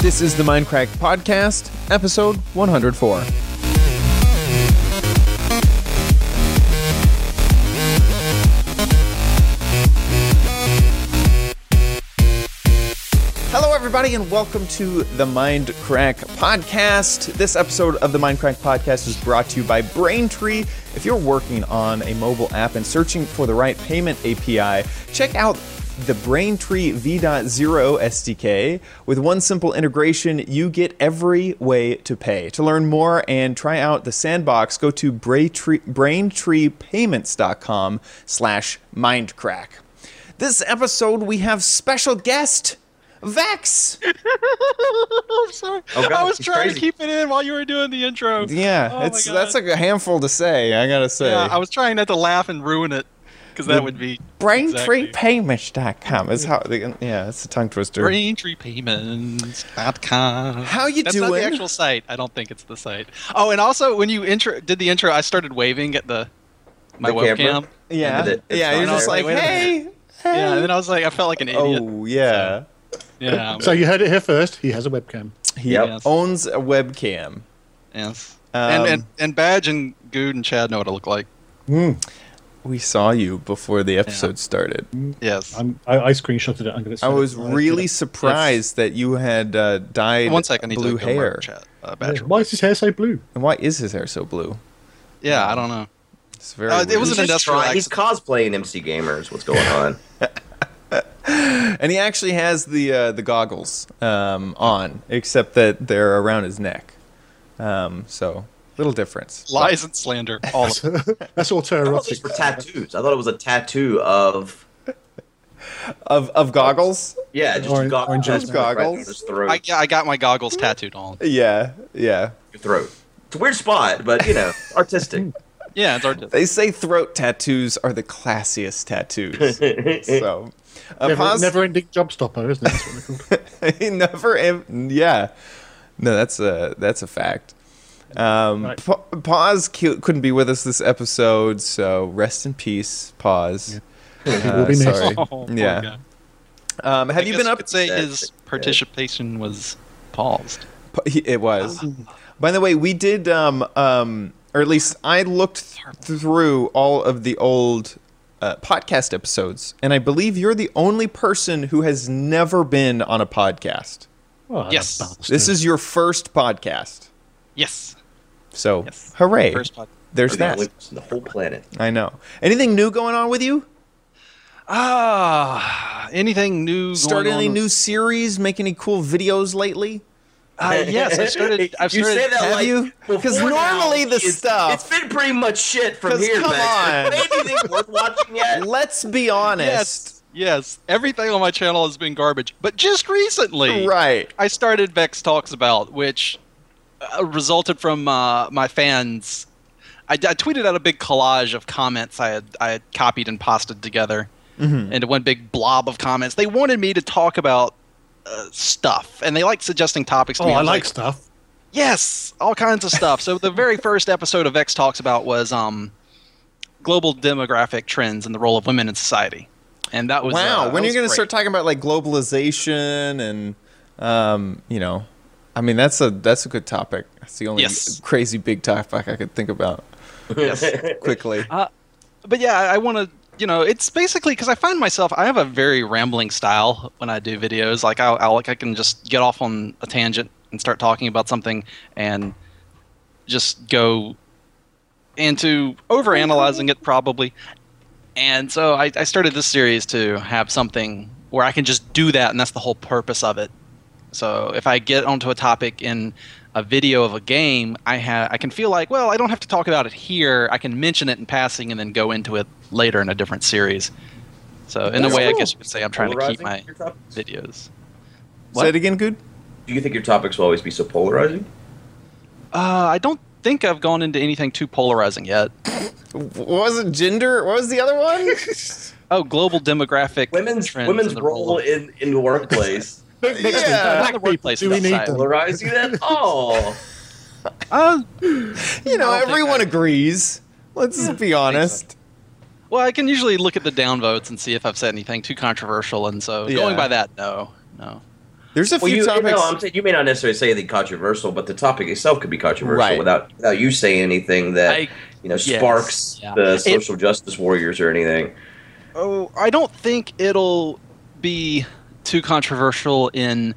This is the Mindcrack Podcast, episode 104. Hello, everybody, and welcome to the Mindcrack Podcast. This episode of the Mindcrack Podcast is brought to you by Braintree. If you're working on a mobile app and searching for the right payment API, check out the Braintree V.0 SDK. With one simple integration, you get every way to pay. To learn more and try out the sandbox, go to BraintreePayments.com slash Mindcrack. This episode, we have special guest, Vechs. I'm sorry. Oh, God, I was trying crazy. to keep it in while you were doing the intro. Yeah, Oh it's that's like a handful to say. I gotta say. Yeah, I was trying not to laugh and ruin it because that would be exactly. BraintreePayments.com is how. They, yeah, it's a tongue twister. BraintreePayments.com. How you doing? That's not the actual site. I don't think it's the site. Oh, and also when you intro did the intro, I started waving at the my The webcam. camera? yeah, And it- it's yeah. You're just there. like, hey, hey. Yeah, and then I was like, I felt like an idiot. oh yeah. Yeah. So you heard it here first. He has a webcam. He Yep. owns a webcam. yes. Um, and, and and Badge and Good and Chad know what I look like. We saw you before the episode started. Yes. I'm, I, I screenshotted it. I'm going to. I was really surprised that you had uh, dyed One second, I need blue to hair. work, Chad. Uh, Badge. Why is his hair so blue? And why is his hair so blue? Yeah, I don't know. It's very. Uh, it was He's an industrial trying- He's cosplaying MC Gamers. What's going on? and he actually has the uh, the goggles um, on, except that they're around his neck. Um, so little difference. Lies and slander. All of it. That's I thought autoerotic. these were tattoos. I thought it was a tattoo of Of of goggles. yeah, just Orange- got orange just juice. right Goggles. on his throat. I, I got my goggles tattooed on. Yeah, yeah. your throat. It's a weird spot, but you know, artistic. Yeah, it's artistic. They say throat tattoos are the classiest tattoos. so, uh, Never, pause. never ending job stopper, isn't it? That's what they're called. he never. em- Yeah. No, that's a that's a fact. Um, Right. Pa- Pause cu- couldn't be with us this episode, so rest in peace, Pause. He Uh, will be missed. sorry. Oh, Yeah. Um, have I you been up? Could say That's his participation was paused. Pa- It was. By the way, we did, um, um, or at least I looked th- through all of the old uh, podcast episodes, and I believe you're the only person who has never been on a podcast. Oh, Yes. This is your first podcast, Yes. So Yes. hooray! First pod. There's the that. only in the whole planet. I know. Anything new going on with you? Ah, anything new? Start going any on? new series? Make any cool videos lately? Uh, yes, I started. I've you started. say that have like you? 'Cause before normally now, the it's- stuff- It's been pretty much shit from here. come Max. on. Anything worth watching yet? Let's be honest. Yes, yes. Everything on my channel has been garbage, but just recently, Right. I started Vechs Talks About, which resulted from uh, my fans. I, I tweeted out a big collage of comments I had I had copied and pasted together Mm-hmm. into one big blob of comments. They wanted me to talk about uh, stuff, and they like suggesting topics. To Oh, me. I was like stuff. Yes, all kinds of stuff. So the very first episode of Vechs Talks About was um, global demographic trends and the role of women in society, and that was wow. uh, when are you going to start talking about like globalization and, um, you know, I mean that's a that's a good topic. That's the only Yes. crazy big topic I could think about quickly. Uh, but yeah, I, I want to. You know, it's basically because I find myself I have a very rambling style when I do videos. Like I'll, I'll like I can just get off on a tangent and start talking about something and just go into overanalyzing it probably. And so I, I started this series to have something where I can just do that, and that's the whole purpose of it. So if I get onto a topic in a video of a game, I ha- I can feel like, well, I don't have to talk about it here. I can mention it in passing and then go into it later in a different series. So in That's a way, I guess you could say I'm trying to keep my your topics? videos. Say it again, good. Do you think your topics will always be so polarizing? Uh, I don't think I've gone into anything too polarizing yet. What was it? Gender? What was the other one? Oh, global demographic Women's trends women's and the role of- in, in the workplace. Next week, Yeah. black people, do we need outside. them? Polarizing that? Oh. Uh, you know, I don't think everyone I- agrees. Let's just be honest. well, I can usually look at the downvotes and see if I've said anything too controversial, and so Yeah. going by that, no, no. There's a Well, few you, topics. no, I'm saying you may not necessarily say anything controversial, but the topic itself could be controversial Right. without without you saying anything that I- you know yes, sparks yeah. the It- social justice warriors or anything. Oh, I don't think it'll be too controversial in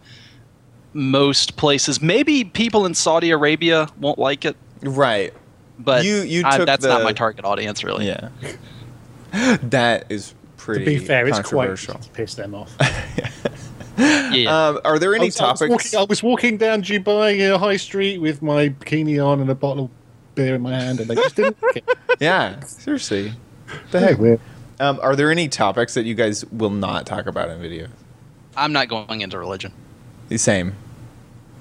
most places. Maybe people in Saudi Arabia won't like it, right. but You- you I- took that's the- not my target audience, really. Yeah. that is pretty. To be fair, it's quite controversial. to piss them off. Yeah. Um, are there I any was, I was topics? walking, I was walking down Dubai uh, High Street with my bikini on and a bottle of beer in my hand, and they just didn't like it. yeah, seriously. The heck? Um, are there any topics that you guys will not talk about in video? I'm not going into religion. The same.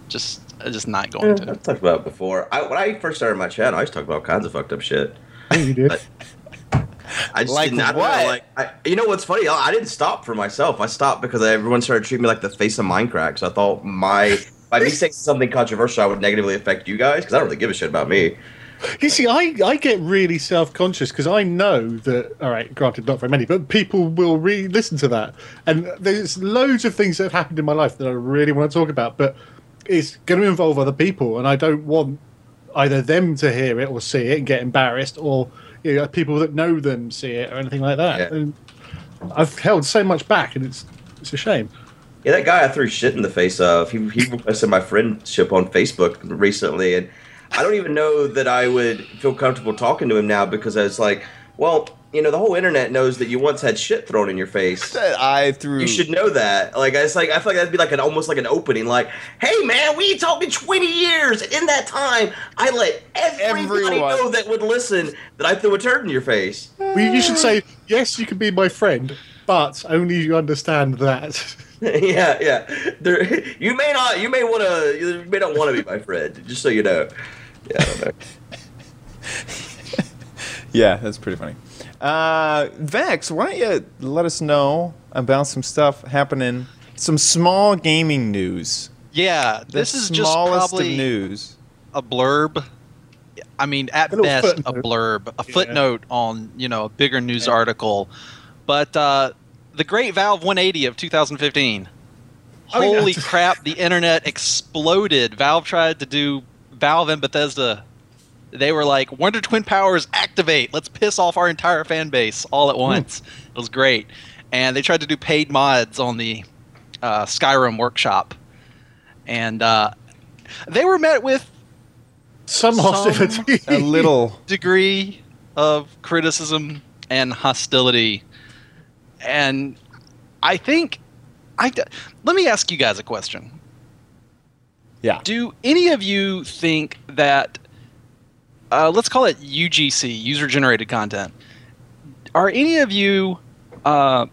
Just, just not going Yeah, to. I've talked about it before. I, when I first started my channel, I used to talk about all kinds of fucked up shit. Yeah, you did. But- I just Like didn't, I what? Know, like, I, you know what's funny? I, I didn't stop for myself. I stopped because everyone started treating me like the face of Minecraft. So I thought my by me saying something controversial, I would negatively affect you guys because I don't really give a shit about me. You see, I, I get really self conscious because I know that, all right, granted, not very many, but people will re listen to that. And there's loads of things that have happened in my life that I really want to talk about, but it's going to involve other people. And I don't want either them to hear it or see it and get embarrassed or you know, people that know them see it or anything like that. Yeah. And I've held so much back and it's, it's a shame. Yeah, that guy I threw shit in the face of. He he requested my friendship on Facebook recently, and I don't even know that I would feel comfortable talking to him now because I was like, well, you know, the whole internet knows that you once had shit thrown in your face. I threw. You should know that. Like it's like I feel like that'd be like an almost like an opening. Like, hey man, we talked in twenty years. And in that time, I let everybody Everyone. know that would listen that I threw a turd in your face. Well, you should say, yes, you can be my friend, but only you understand that. yeah, yeah. There, you may not. You may want to. You may not want to be my friend. Just so you know. Yeah, I don't know. Yeah, that's pretty funny. Uh, Vechs, why don't you let us know about some stuff happening? Some small gaming news. Yeah, The this is just probably of news. a blurb. I mean, at A little best, a blurb, a Yeah. footnote on you know a bigger news article. But uh, the Great Valve 180 of 2015. I mean, Holy crap! The internet exploded. Valve tried to do Valve and Bethesda. They were like, "Wonder Twin Powers activate! Let's piss off our entire fan base all at once." It was great, and they tried to do paid mods on the uh, Skyrim workshop, and uh, they were met with Some Some- hostility. A little. degree of criticism and hostility. And I think I let me ask you guys a question. Yeah. Do any of you think that uh, let's call it UGC, user generated content? Are any of you uh,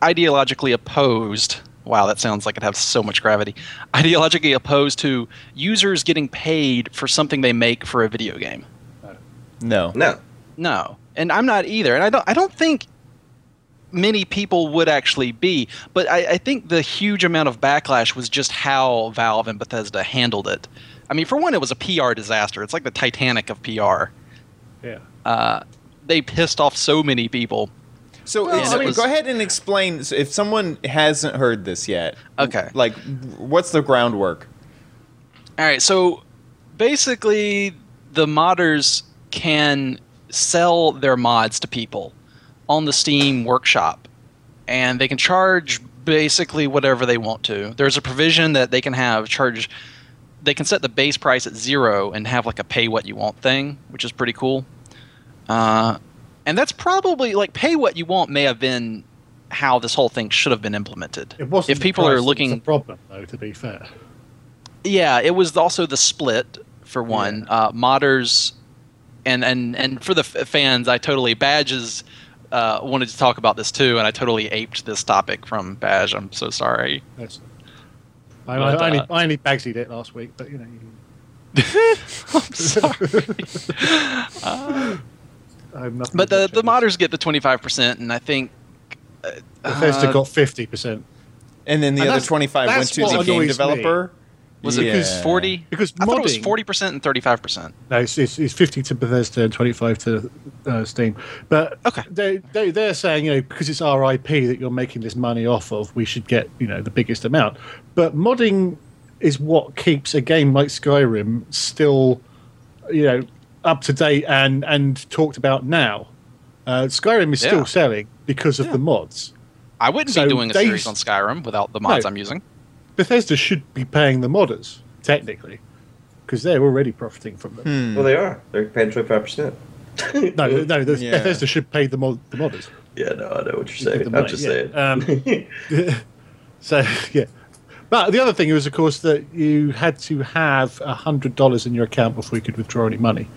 ideologically opposed? Wow, that sounds like it has so much gravity. Ideologically opposed to users getting paid for something they make for a video game? No. No. No, and I'm not either. And I don't. I don't think many people would actually be. But I, I think the huge amount of backlash was just how Valve and Bethesda handled it. I mean, for one, it was a PR disaster. It's like the Titanic of PR. yeah. Uh, they pissed off so many people. So, Well, so it was- go ahead and explain. So if someone hasn't heard this yet, Okay. like, what's the groundwork? All right, so basically, the modders can sell their mods to people on the Steam Workshop, and they can charge basically whatever they want to. There's a provision that they can have charge. They can set the base price at zero and have like a pay what you want thing, which is pretty cool. Uh, and that's probably like pay what you want may have been how this whole thing should have been implemented. It wasn't if people price are looking the problem, though, to be fair. yeah, it was also the split for one. Uh, modders and and and for the f- fans, I totally badges uh, wanted to talk about this too, and I totally aped this topic from Badge. I'm so sorry. That's, I, But, I, only, uh, I only Bagsied it last week, but you know. You, I'm sorry. Uh, I have nothing but the the modders get the 25 percent, and I think it. Bethesda uh, got fifty percent. And then the And other 25 went to the game developer. me. Developer. Was it Yeah. forty? Because I thought it was forty percent and thirty five percent. No, it's, it's, it's 50 to Bethesda and 25 to uh, Steam. But Okay. they, they, they're saying, you know, because it's our IP that you're making this money off of, we should get, you know, the biggest amount. But modding is what keeps a game like Skyrim still, you know, up to date and, and talked about now. Uh, Skyrim is Yeah. still selling because of Yeah. the mods. I wouldn't So be doing a they- series on Skyrim without the mods No. I'm using. Bethesda should be paying the modders, technically, because they're already profiting from them. Hmm. Well, they are. They're paying twenty five percent. No, no, the Yeah. Bethesda should pay the, mod, the modders. Yeah, no, I know what you're saying. the I'm money, just yeah. saying. Um, So yeah, but the other thing was, of course, that you had to have a hundred dollars in your account before you could withdraw any money.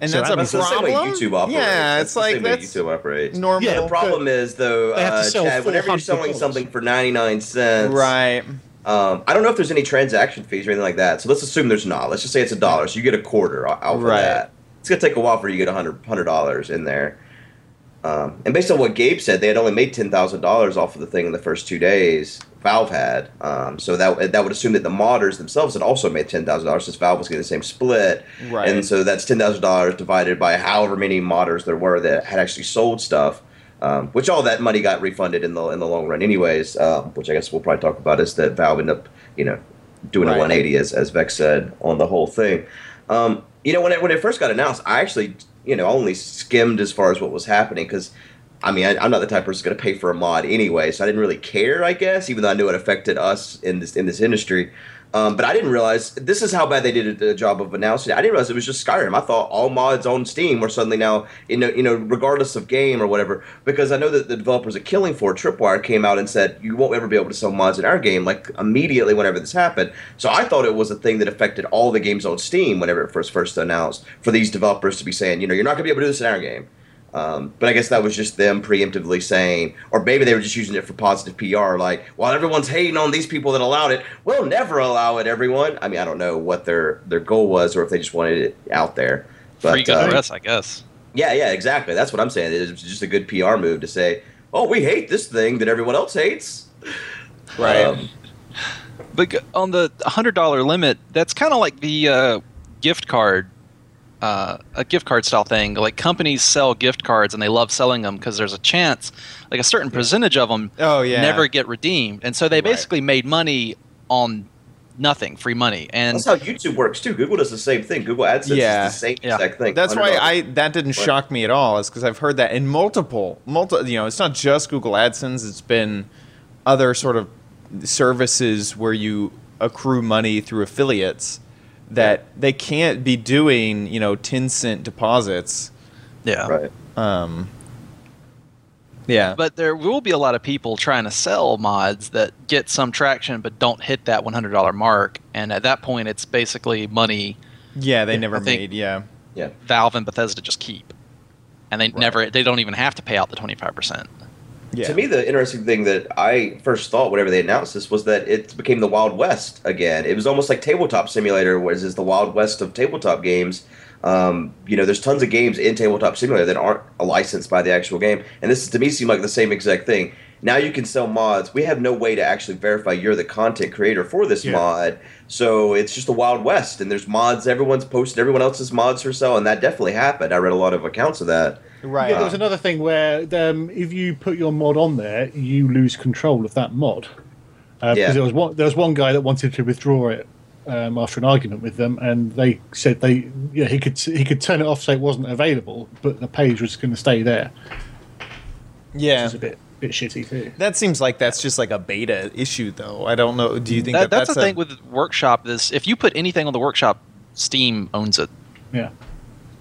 And So that's a That's the same way problem. YouTube operates. Yeah, That's it's the like same way that's YouTube operates. normal. Yeah, The problem is though, They have to uh, Chad, whenever you're $400. selling something for ninety nine cents, right. Um, I don't know if there's any transaction fees or anything like that. So let's assume there's not. Let's just say it's a dollar. So you get a quarter out for Right. that. It's gonna take a while for you to get a hundred hundred dollars in there. Um, and based on what Gabe said, they had only made ten thousand dollars off of the thing in the first two days. Valve had, um, so that that would assume that the modders themselves had also made ten thousand dollars since Valve was getting the same split. Right. And so that's ten thousand dollars divided by however many modders there were that had actually sold stuff. Um, which all that money got refunded in the in the long run, anyways. Um, which I guess we'll probably talk about is that Valve ended up, you know, doing Right. a 180 as as Vechs said on the whole thing. Um, you know, when it when it first got announced, I actually you know I only skimmed as far as what was happening because. I mean, I, I'm not the type of person going to pay for a mod anyway, so I didn't really care. I guess, even though I knew it affected us in this in this industry, um, but I didn't realize this is how bad they did the job of announcing it. I didn't realize it was just Skyrim. I thought all mods on Steam were suddenly now, you know, you know, regardless of game or whatever. Because I know that the developers at Killing Floor, Tripwire, came out and said you won't ever be able to sell mods in our game like immediately whenever this happened. So I thought it was a thing that affected all the games on Steam whenever it first first announced for these developers to be saying, you know, you're not going to be able to do this in our game. Um, but I guess that was just them preemptively saying, or maybe they were just using it for positive PR. Like, while everyone's hating on these people that allowed it, we'll never allow it. Everyone. I mean, I don't know what their their goal was, or if they just wanted it out there. But Free good uh, press, I guess. yeah, yeah, exactly. That's what I'm saying. It was just a good PR move to say, "Oh, we hate this thing that everyone else hates." Right. Um, But on the hundred dollar limit, that's kind of like the uh, gift card, uh, a gift card style thing. Like companies sell gift cards and they love selling them because there's a chance, like a certain percentage of them, Oh, yeah. never get redeemed, and so they Right. basically made money on nothing, free money, and that's how YouTube works too. Google does the same thing. Google AdSense Yeah. is the same Yeah. exact thing. That's why I that didn't Right. shock me at all. Is because I've heard that in multiple, multi. You know, it's not just Google AdSense. It's been other sort of services where you accrue money through affiliates that they can't be doing. You know, ten cent deposits. yeah. Right. Um, yeah. But there will be a lot of people trying to sell mods that get some traction but don't hit that $100 mark, and at that point, it's basically money yeah, they never think- made. Yeah. Yeah. Valve and Bethesda just keep, and they never they don't even have to pay out the 25 percent. Yeah. To me, the interesting thing that I first thought whenever they announced this was that it became the Wild West again. It was almost like Tabletop Simulator, was is the Wild West of tabletop games. Um, you know, there's tons of games in Tabletop Simulator that aren't licensed by the actual game, and this to me seemed like the same exact thing. Now you can sell mods. We have no way to actually verify you're the content creator for this Yeah. mod, so it's just the Wild West. And there's mods. Everyone's posted everyone else's mods for sale, and that definitely happened. I read a lot of accounts of that. right. Yeah, there was another thing where um, if you put your mod on there, you lose control of that mod. Uh, Yeah. Because there was one, there was one guy that wanted to withdraw it um, after an argument with them, and they said they yeah he could he could turn it off so it wasn't available, but the page was going to stay there. yeah. It's a bit bit shitty too. That seems like that's just like a beta issue, though. I don't know. Do you think That, that, that's, the a- thing with Workshop is if you put anything on the Workshop, Steam owns it, Yeah.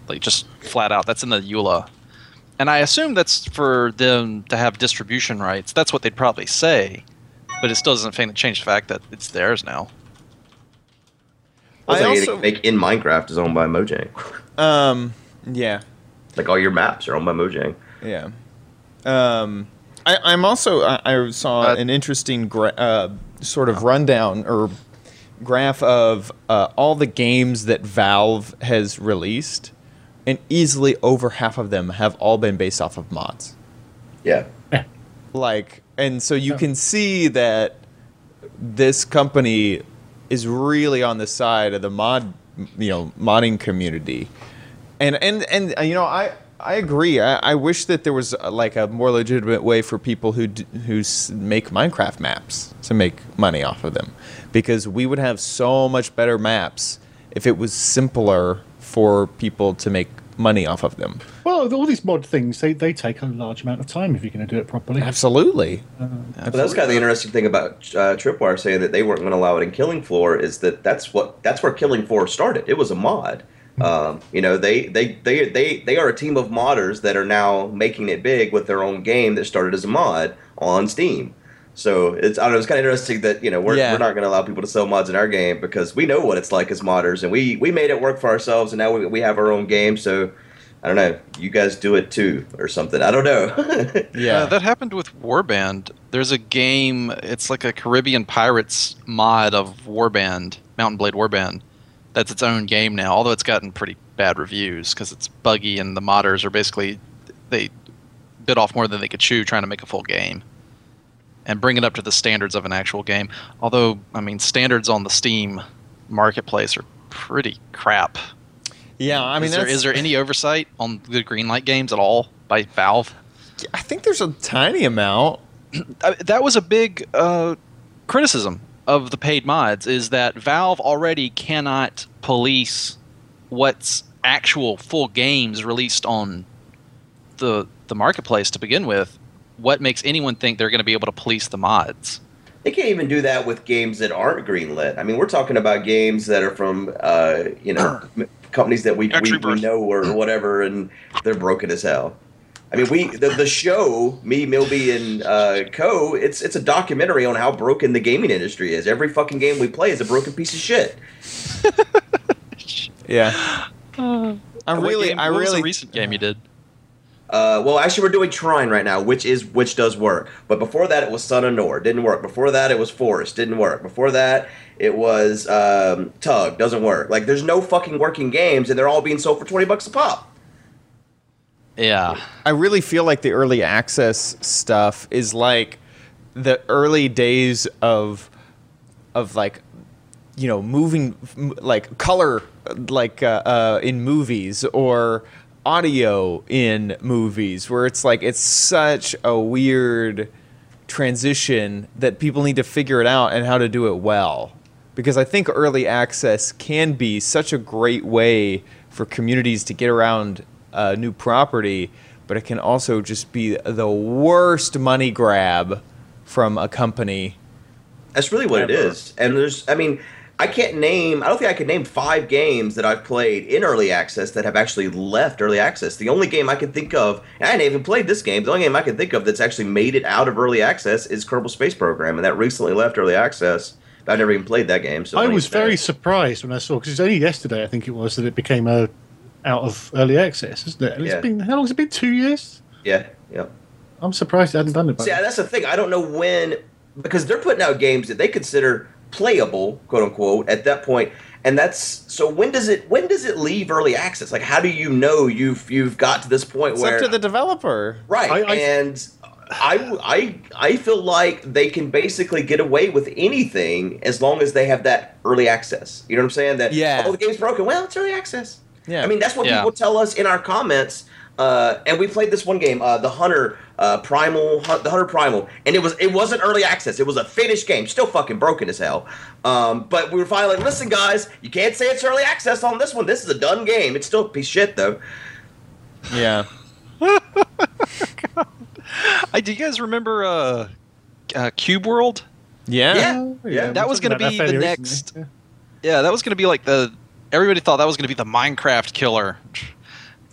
like just flat out. That's in the EULA, and I assume that's for them to have distribution rights. That's what they'd probably say, but it still doesn't change the fact that it's theirs now. I Also, also- make in Minecraft is owned by Mojang. Um. Yeah. like all your maps are owned by Mojang. Yeah. Um. I, I'm also. I, I saw Uh, an interesting gra- uh, sort of rundown or graph of uh, all the games that Valve has released, and easily over half of them have all been based off of mods. Yeah. like and so you Yeah. can see that this company is really on the side of the mod, you know, modding community, and and and you know I. I agree. I, I wish that there was uh, like a more legitimate way for people who d- who s- make Minecraft maps to make money off of them, because we would have so much better maps if it was simpler for people to make money off of them. Well, all these mod things they, they take a large amount of time if you're going to do it properly. Absolutely. But that's kind of the interesting thing about uh, Tripwire saying that they weren't going to allow it in Killing Floor is that that's what that's where Killing Floor started. It was a mod. Um, you know, they, they they they they are a team of modders that are now making it big with their own game that started as a mod on Steam. So it's I don't know. It's kind of interesting that you know we're, Yeah. we're not going to allow people to sell mods in our game because we know what it's like as modders and we we made it work for ourselves and now we, we have our own game. So I don't know. You guys do it too or something. I don't know. Yeah. Uh, that happened with Warband. There's a game. It's like a Caribbean Pirates mod of Warband, Mount & Blade Warband. That's its own game now. Although it's gotten pretty bad reviews because it's buggy and the modders are basically they bit off more than they could chew trying to make a full game and bring it up to the standards of an actual game. Although I mean, standards on the Steam marketplace are pretty crap. yeah. I mean, is there, there any oversight on the Greenlight games at all by Valve? I think there's a tiny amount. That was a big uh, criticism of the paid mods is that Valve already cannot police what's actual full games released on the the marketplace to begin with. What makes anyone think they're going to be able to police the mods? They can't even do that with games that aren't greenlit. I mean, we're talking about games that are from, uh, you know, companies that we, we, we know or whatever, and they're broken as hell. I mean, we the, the show, me, Millbee, and uh, Co. It's it's a documentary on how broken the gaming industry is. Every fucking game we play is a broken piece of shit. Yeah. I'm really, game- I what was the really, recent game you did. Uh, well, actually, we're doing Trine right now, which is which does work. But before that, it was Son of Nor, didn't work. Before that, it was Forest, didn't work. Before that, it was um, Tug, doesn't work. Like, there's no fucking working games, and they're all being sold for twenty bucks a pop. Yeah, I really feel like the early access stuff is like the early days of, of like, you know, moving like color, like uh, uh, in movies or audio in movies, where it's like it's such a weird transition that people need to figure it out and how to do it well. Because I think early access can be such a great way for communities to get around a new property, but it can also just be the worst money grab from a company. That's really what it Ever. is. And there's, I mean, I can't name. I don't think I can name five games that I've played in early access that have actually left early access. The only game I can think of, and I hadn't even played this game. The only game I can think of that's actually made it out of early access is Kerbal Space Program, and that recently left early access. I've never even played that game. So I was very surprised when I saw because it's only yesterday I think it was that it became a out of early access, isn't it? And it's Yeah. been how long has it been? Two years. yeah, yeah. I'm surprised it hadn't done it. By See, that's the thing. I don't know when because they're putting out games that they consider playable, quote unquote, at that point. And that's so. When does it? When does it leave early access? Like, how do you know you've you've got to this point It's where up to the developer. right? I- I- and I, I I feel like they can basically get away with anything as long as they have that early access. You know what I'm saying? That Yeah. oh the game's broken. Well, it's early access. Yeah. I mean that's what Yeah. people tell us in our comments. Uh, and we played this one game, uh, the Hunter uh, Primal, Hun- the Hunter Primal, and it was it wasn't early access. It was a finished game, still fucking broken as hell. Um, but we were finally like, listen, guys, you can't say it's early access on this one. This is a done game. It's still a piece of shit though. Yeah. I, do you guys remember uh, uh, Cube World? Yeah. Yeah. Yeah, that was gonna be the fairly next- recently. Yeah, that was going to be like the. Everybody thought that was going to be the Minecraft killer.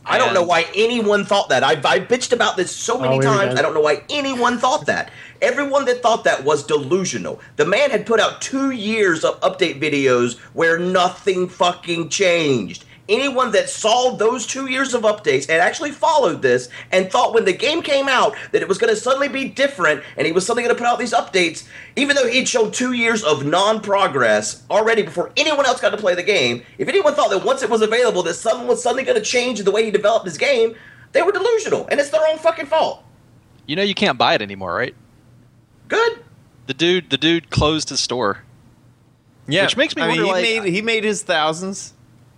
I don't know why anyone thought that. I've, I bitched about this so oh, many Oh, times. I don't know why anyone thought that. Everyone that thought that was delusional. The man had put out two years of update videos where nothing fucking changed. Anyone that saw those two years of updates and actually followed this and thought when the game came out that it was going to suddenly be different and he was suddenly going to put out these updates, even though he'd shown two years of non progress already before anyone else got to play the game, if anyone thought that once it was available that something was suddenly going to change the way he developed his game, they were delusional and it's their own fucking fault. You know you can't buy it anymore, right? Good. The dude, the dude closed his store. Yeah, Which makes me I mean, wonder, he like- made he made his thousands,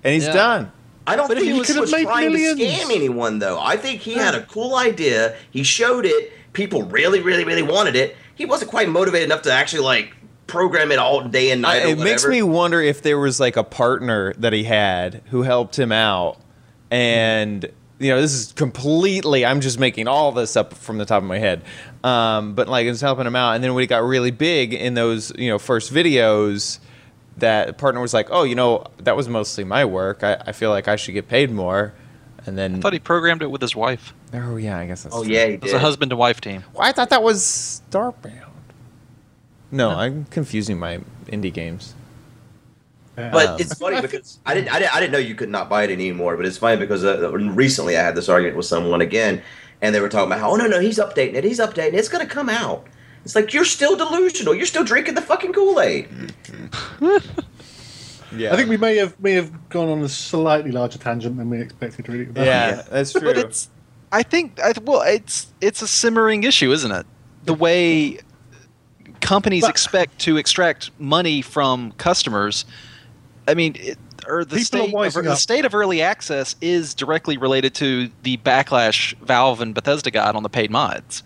and he's Yeah. done. I don't But think he he, was- was, trying millions. to scam anyone, though. I think he had a cool idea. He showed it. People really, really, really wanted it. He wasn't quite motivated enough to actually like program it all day and night. I- or it makes me wonder if there was like a partner that he had who helped him out, and you know, this is completely. I'm just making all this up from the top of my head, um, but like it's helping him out. And then when he got really big in those, you know, first videos, that partner was like, "Oh, you know, that was mostly my work. I, I feel like I should get paid more." And then, I thought he programmed it with his wife. oh yeah, I guess that's Oh true. yeah, he It was a husband and wife team. Well, I thought that was Starbound. No, I'm confusing my indie games. But Um, it's funny because I didn't, I didn't I didn't know you could not buy it anymore. But it's funny because uh, recently I had this argument with someone again, and they were talking about how oh no no he's updating it he's updating it it's gonna come out. It's like you're still delusional. You're still drinking the fucking Kool Aid. Yeah, I think we may have may have gone on a slightly larger tangent than we expected. Really. Yeah, Yeah. that's true. But it's, I think, I, well, it's it's a simmering issue, isn't it? The way companies But- expect to extract money from customers. I mean, it, or the state, of, the state of early access is directly related to the backlash Valve and Bethesda got on the paid mods.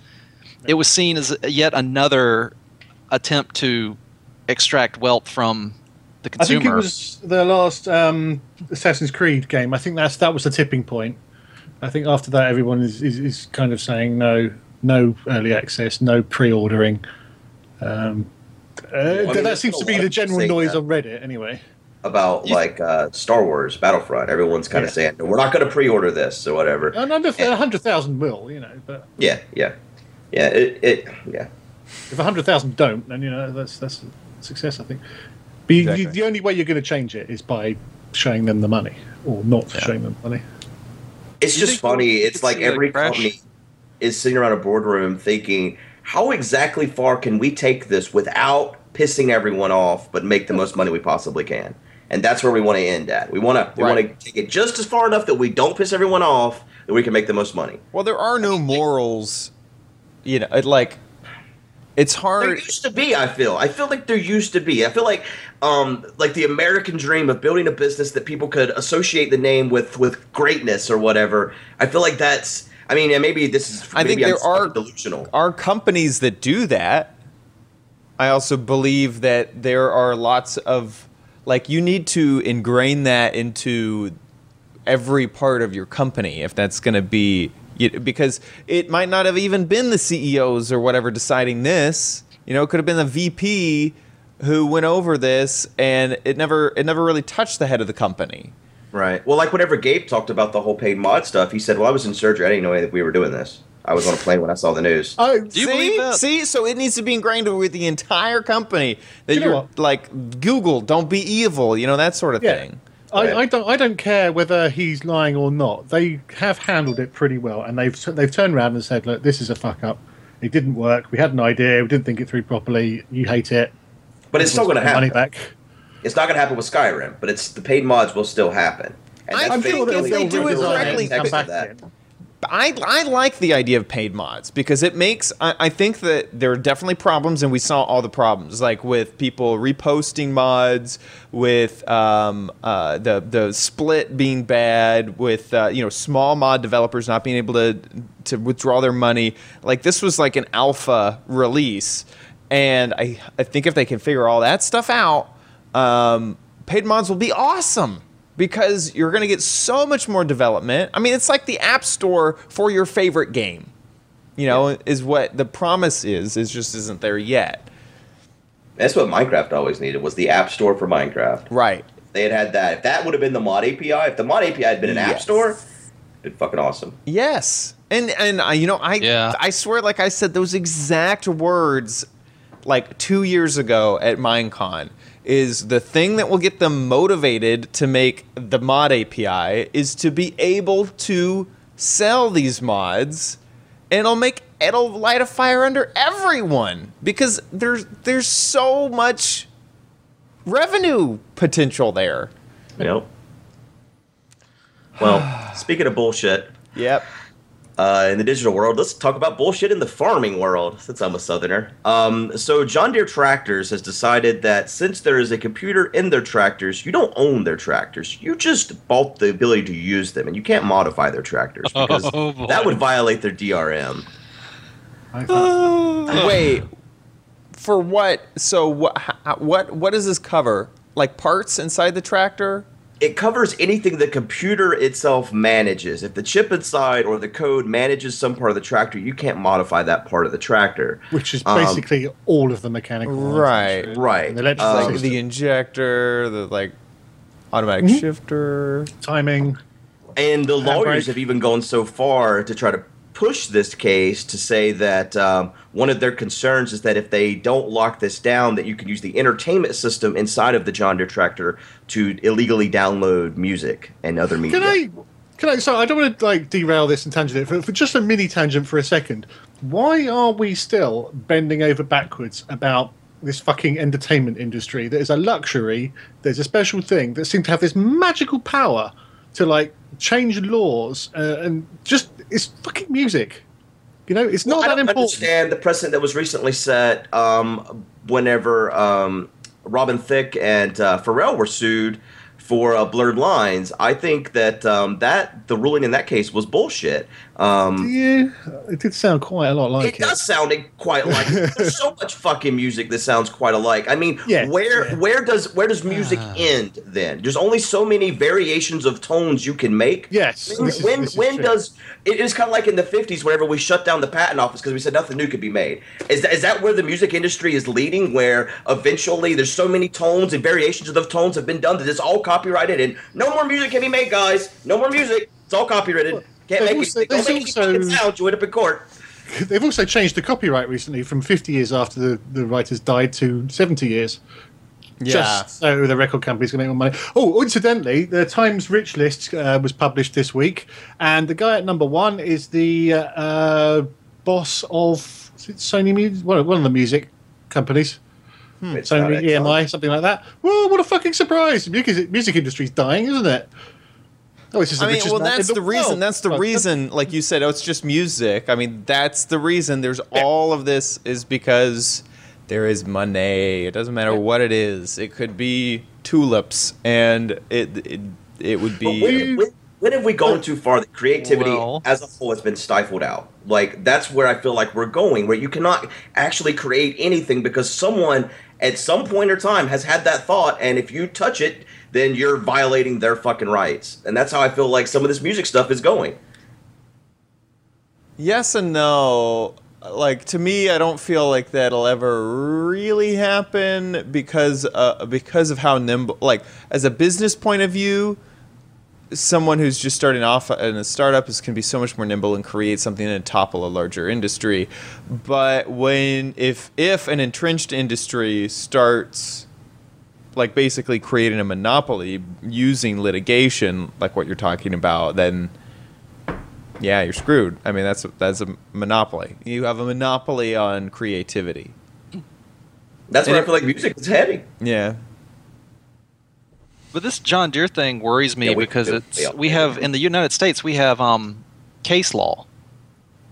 It was seen as yet another attempt to extract wealth from the consumers. I think it was the last um, Assassin's Creed game. I think that's that was the tipping point. I think after that, everyone is, is, is kind of saying no, no early access, no pre-ordering. Um, uh, mean, that there's seems to be the general noise on Reddit, anyway. About You- like uh, Star Wars Battlefront, everyone's kind of saying we're not going to pre-order this or whatever. And under a hundred thousand will, you know, but Yeah, yeah, yeah. It, it yeah. if a hundred thousand don't, then you know that's that's a success, I think. But Exactly. you, the only way you're going to change it is by showing them the money or not showing them the money. It's You just funny. It's like every crash? company is sitting around a boardroom thinking, how exactly far can we take this without pissing everyone off, but make the most money we possibly can? And that's where we want to end at. We want to we Right. want to take it just as far enough that we don't piss everyone off, that we can make the most money. well, there are no morals. You know, it, like it's hard. There used to be. I feel. I feel like there used to be. I feel like, um, like the American dream of building a business that people could associate the name with with greatness or whatever. I feel like that's. I mean, and maybe this is. I think maybe I'm there are- delusional. are companies that do that. I also believe that there are lots of like you need to ingrain that into every part of your company if that's going to be you- because it might not have even been the CEOs or whatever deciding this. You know, it could have been the VP who went over this and it never it never really touched the head of the company. Right. Well, like whenever Gabe talked about the whole paid mod stuff, he said, "Well, I was in surgery. I didn't know that we were doing this. I was on a plane when I saw the news." Oh, Do you See? believe that? See, so it needs to be ingrained with the entire company that You you're what? like Google, don't be evil, you know that sort of Yeah. thing. I, I don't. I don't care whether he's lying or not. They have handled it pretty well, and they've they've turned around and said, "Look, this is a fuck up. It didn't work. We had an idea. We didn't think it through properly. You hate it. But it's still going to Money happen. back." It's not going to happen with Skyrim, but it's the paid mods will still happen. And I that's think if basically they the do it design correctly, I, I like the idea of paid mods because it makes I, I think that there are definitely problems and we saw all the problems like with people reposting mods with um, uh, the the split being bad with uh, you know small mod developers not being able to to withdraw their money. Like this was like an alpha release and I I think if they can figure all that stuff out um, paid mods will be awesome because you're going to get so much more development. I mean, it's like the App Store for your favorite game. You know, is what the promise is. Is just isn't there yet. That's what Minecraft always needed was the App Store for Minecraft. Right. They had had that. If that would have been the mod API, if the mod API had been an App Store, it'd been fucking awesome. Yes. And and uh, you know, I Yeah. I swear, like I said, those exact words, like two years ago at Minecon, is the thing that will get them motivated to make the mod API is to be able to sell these mods, and it'll make it'll light a fire under everyone because there's there's so much revenue potential there. Know. Well, speaking of bullshit, Yep. Uh, in the digital world, let's talk about bullshit in the farming world, since I'm a southerner. Um, so, John Deere Tractors has decided that since there is a computer in their tractors, you don't own their tractors. You just bought the ability to use them, and you can't modify their tractors because Oh, that would violate their DRM. I thought- Wait, for what? So what? What? What does this cover? Like parts inside the tractor? It covers anything the computer itself manages. If the chip inside or the code manages some part of the tractor, you can't modify that part of the tractor. which is Um, basically all of the mechanical. ones, Right, actually. right. The electrical Um, Like the injector, the like automatic Mm-hmm. shifter. timing. And the lawyers have even gone so far to try to push this case to say that um, one of their concerns is that if they don't lock this down, that you can use the entertainment system inside of the John Deere tractor to illegally download music and other media. Can I? Can I? So I don't want to like derail this and tangent it for, for just a mini tangent for a second. Why are we still bending over backwards about this fucking entertainment industry? That is a luxury. There's a special thing that seems to have this magical power to like change laws uh, and just it's fucking music. You know, it's not I that don't important. understand the precedent that was recently set um, whenever um, Robin Thicke and uh, Pharrell were sued for uh, blurred lines. I think that um, that the ruling in that case was bullshit. Um, Yeah, it did sound quite a lot like it It does sound quite like there's so much fucking music that sounds quite alike. I mean, Yeah, where yeah. where does where does music end then? There's only so many variations of tones you can make. Yes, When this is- when, this is when true. does it is kind of like in the 50s whenever we shut down the patent office because we said nothing new could be made. Is that, is that where the music industry is leading where eventually there's so many tones and variations of those tones have been done that it's all copyrighted and no more music can be made guys. No more music. It's all copyrighted. Can't There's make also- it. Don't make also- any sound. You end up in court. They've also changed the copyright recently from 50 years after the, the writers died to 70 years. Yeah. Just so the record companies can make more money. Oh, incidentally, the Times Rich List uh, was published this week, and the guy at number one is the uh, uh, boss of Sony Music, one of, the music companies. It's Sony. EMI, something like that. Well, what a fucking surprise! The music, music industry's dying, isn't it? Oh, it's just I mean, well, that's the reason. That's the reason. Like you said, oh, it's just music. I mean, that's the reason. There's all of this is because there is money. It doesn't matter what it is. It could be tulips, and it it, it would be. when, when, when have we gone too far that creativity Well- as a whole has been stifled out? Like that's where I feel like we're going, where you cannot actually create anything because someone at some point or time has had that thought, and if you touch it, then you're violating their fucking rights. And that's how I feel like some of this music stuff is going. Yes and no. Like to me, I don't feel like that'll ever really happen because uh, because of how nimble. Like as a business point of view, someone who's just starting off in a startup is can be so much more nimble and create something and topple a larger industry. But when if if an entrenched industry starts like basically creating a monopoly using litigation, like what you're talking about, then yeah, you're screwed. I mean, that's a, that's a monopoly. You have a monopoly on creativity. That's And where I feel like music is heading. Yeah. But this John Deere thing worries me Yeah, we- because we- it's yeah. we have in the United States we have um case law.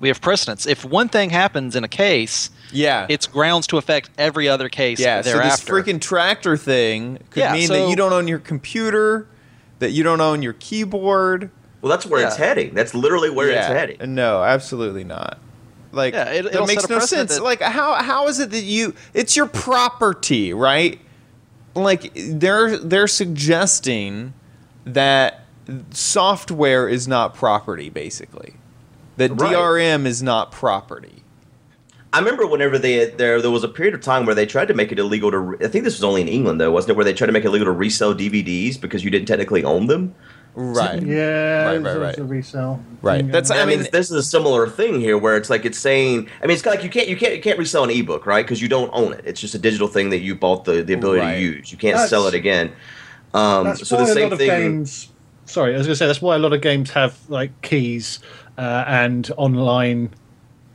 We have precedents. If one thing happens in a case, Yeah. it's grounds to affect every other case yeah. So this freaking tractor thing could Yeah, mean that you don't own your computer, that you don't own your keyboard. Well, that's where it's heading. That's literally where it's heading. Uh, no, absolutely not. Like Yeah, it- that makes no sense. that- Like how how is it that you it's your property, right? Like they're they're suggesting that software is not property basically. That Right. DRM is not property. I remember whenever they there there was a period of time where they tried to make it illegal to. Re- I think this was only in England though, wasn't it? Where they tried to make it illegal to resell DVDs because you didn't technically own them. Right. Yeah, Right, right, there's right. a resale. Right. thing That's- I, I mean, mean- this is a similar thing here, where it's like it's saying. I mean, it's kind of like you can't you can't you can't resell an ebook, right? Because you don't own it. It's just a digital thing that you bought the the ability Right. to use. You can't That's- sell it again. Um, that's so why the a same lot of thing. games. Sorry, I was going to say that's why a lot of games have like keys uh, and online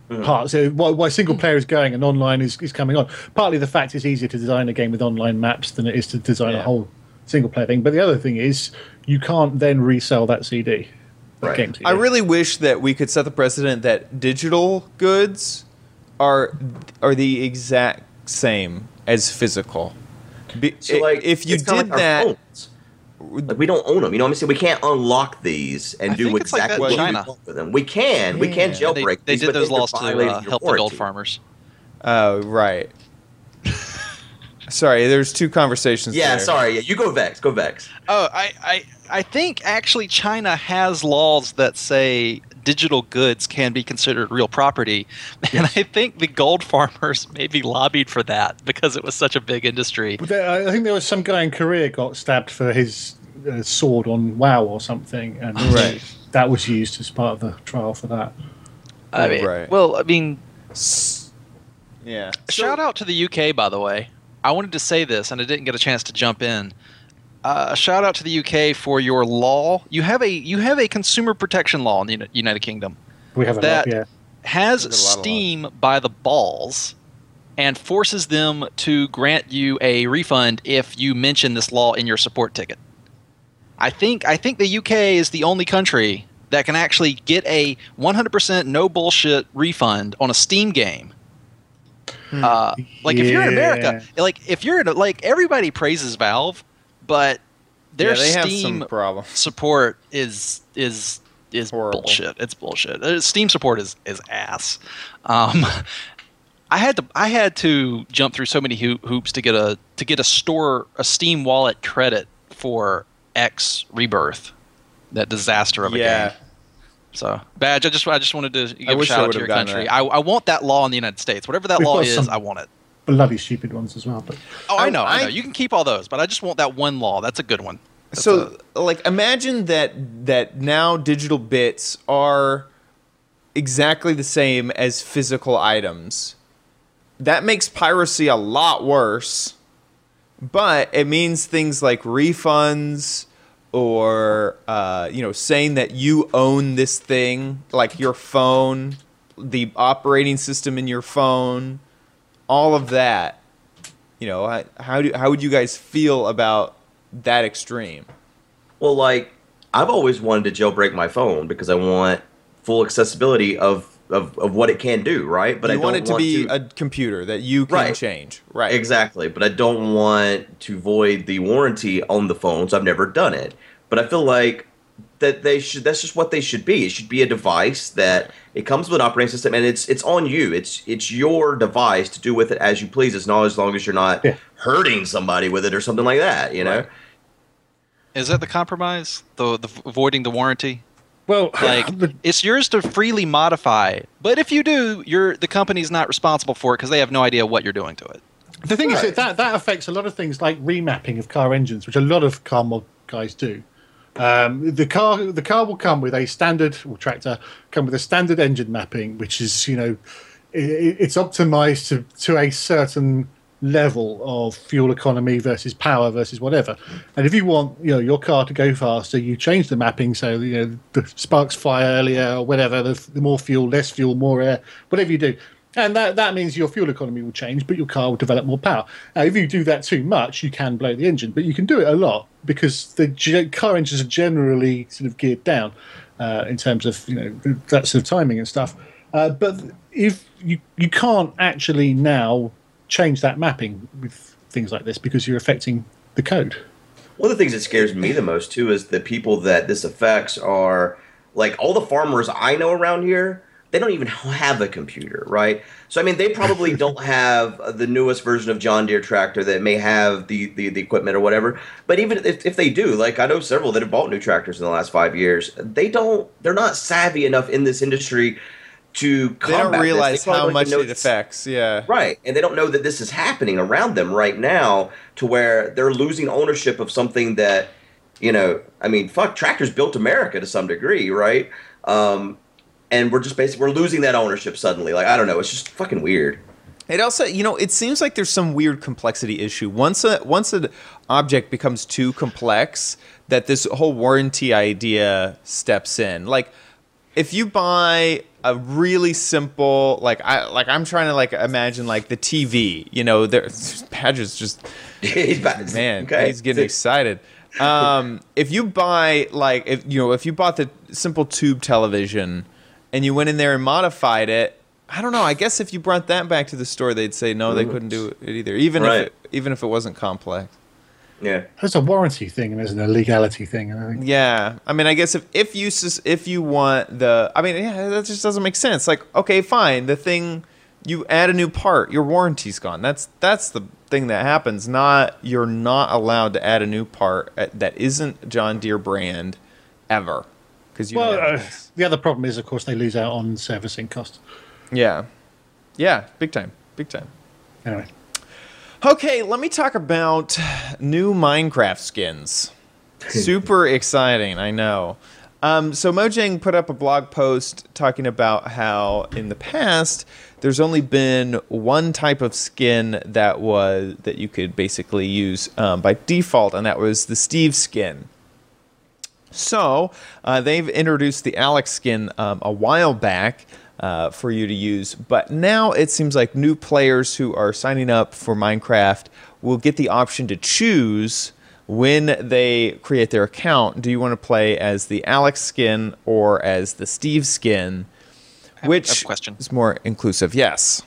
Mm. parts. So why, why single player is going and online is, is coming on. Partly the fact it's easier to design a game with online maps than it is to design Yeah. a whole single player thing. But the other thing is you can't then resell that CD. Right. Games, I really wish that we could set the precedent that digital goods are are the exact same as physical. Be, So like, if you did like that, phones. Like we don't own them. You know what I'm saying? We can't unlock these and I do think it's like exactly that what China. we want with them. We can, we can Yeah. They, jailbreak. they these, did but those laws to uh, your help the gold farmers. oh right. Sorry, there's two conversations. Yeah, there. sorry. Yeah, you go Vechs. Go Vechs. Oh, I, I, I think actually China has laws that say digital goods can be considered real property, and I think the gold farmers maybe lobbied for that because it was such a big industry. There, I think there was some guy in Korea got stabbed for his uh, sword on WoW or something, and Right. that was used as part of the trial for that. I mean, Right. well, I mean, Yeah. shout out to the UK by the way. I wanted to say this and I didn't get a chance to jump in. Uh, shout out to the UK for your law. You have a you have a consumer protection law in the United Kingdom. We have That- lot, yeah. has a Steam by the balls and forces them to grant you a refund if you mention this law in your support ticket. I think I think the UK is the only country that can actually get a 100% no bullshit refund on a Steam game. Uh, like if you're in America, like if you're in like everybody praises Valve, but their yeah, Steam support is is is Horrible. bullshit. It's bullshit. Uh, Steam support is is ass. Um, I had to I had to jump through so many hoo- hoops to get a to get a store a Steam wallet credit for X Rebirth, that disaster of a Yeah. game. So badge. I just I just wanted to give a wish I shout out to your country. I, I want that law in the United States. Whatever that We've law is, some- I want it. Bloody stupid ones as well. But Oh, I I- know, I, know. You can keep all those, but I just want that one law. That's a good one. That's so like imagine that that now digital bits are exactly the same as physical items that makes piracy a lot worse but it means things like refunds or uh, you know saying that you own this thing like your phone the operating system in your phone all of that you know how, do how would you guys feel about that extreme Well, like I've always wanted to jailbreak my phone because I want full accessibility of of, of what it can do, right? But you I don't want it to be to, a computer that you can Right. change, right? exactly. But I don't want to void the warranty on the phone, so I've never done it. But I feel like that they should. That's just what they should be. It should be a device that it comes with an operating system, and it's it's on you. It's it's your device to do with it as you please. As long as long as you're not Yeah. hurting somebody with it or something like that. You know. Right. Is that the compromise? The, the avoiding the warranty? well, Like the- it's yours to freely modify, but if you do, you're the company's not responsible for it because they have no idea what you're doing to it. The thing is Right. that, that that affects a lot of things like remapping of car engines, which a lot of car mod guys do. Um, the car the car will come with a standard or tractor come with a standard engine mapping, which is you know i i- it's optimized to to a certain level of fuel economy versus power versus whatever. And if you want you know your car to go faster, you change the mapping so you know the sparks fly earlier or whatever. The, the more fuel, less fuel, more air, whatever you do. And that, that means your fuel economy will change, but your car will develop more power. Now, if you do that too much, you can blow the engine, but you can do it a lot because the ge- car engines are generally sort of geared down uh, in terms of you know that sort of timing and stuff. Uh, but if you you can't actually now change that mapping with things like this because you're affecting the code. One of the things that scares me the most too is the people that this affects are like all the farmers I know around here. They don't even have a computer, right? So I mean, they probably don't have the newest version of John Deere tractor that may have the the, the equipment or whatever. But even if, if they do, like I know several that have bought new tractors in the last five years, they don't. They're not savvy enough in this industry to. They don't realize probably how much it affects. Yeah. Right. And they don't know that this is happening around them right now to where they're losing ownership of something that, you know, I mean, fuck, tractors built America to some degree, right? Um, and we're just basically, we're losing that ownership suddenly. Like, I don't know. It's just fucking weird. It also, you know, it seems like there's some weird complexity issue. Once a once an object becomes too complex, that this whole warranty idea steps in. Like, if you buy a really simple, like I like I'm trying to like imagine like the TV. You know, there Badger's just he's back. man, Okay. he's getting excited. um, if you buy like if you know if you bought the simple tube television and you went in there and modified it, I don't know. I guess if you brought that back to the store, they'd say no, they couldn't do it either, even Right. if it, even if it wasn't complex. Yeah. There's a warranty thing and there's an illegality thing. I think Yeah, I mean, I guess if if you if you want the, I mean, yeah, that just doesn't make sense. Like, okay, fine, the thing, you add a new part, your warranty's gone. That's that's the thing that happens. Not you're not allowed to add a new part that isn't John Deere brand ever, because you. well, never miss. Uh, the other problem is, of course, they lose out on servicing costs. yeah, yeah, big time, big time. Anyway, Okay, let me talk about new Minecraft skins. Super exciting, I know. Um, so Mojang put up a blog post talking about how in the past there's only been one type of skin that was that you could basically use um, by default, and that was the Steve skin. So uh, they've introduced the Alex skin um, a while back uh, for you to use, but now it seems like new players who are signing up for Minecraft will get the option to choose when they create their account. Do you want to play as the Alex skin or as the Steve skin? Which I have a question. is more inclusive? Yes.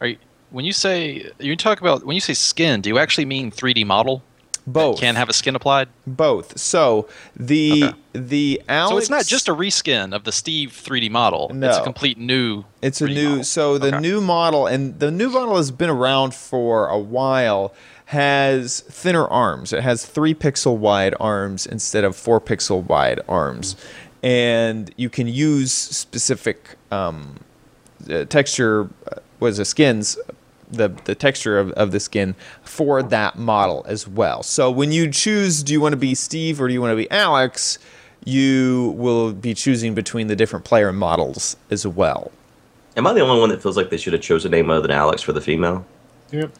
Are you, when you say you talk about when you say skin, do you actually mean 3D model? Both. Can have a skin applied. Both. So the Okay. the Alex. So it's not just a reskin of the Steve 3D model. No. It's a complete new. It's a 3D new model. so the Okay. new model and the new model has been around for a while has thinner arms. It has 3 pixel wide arms instead of 4 pixel wide arms. And you can use specific um, uh, texture uh, was a skins the the texture of, of the skin for that model as well. So when you choose do you want to be Steve or do you want to be Alex, you will be choosing between the different player models as well. Am I the only one that feels like they should have chosen a name other than Alex for the female? yep.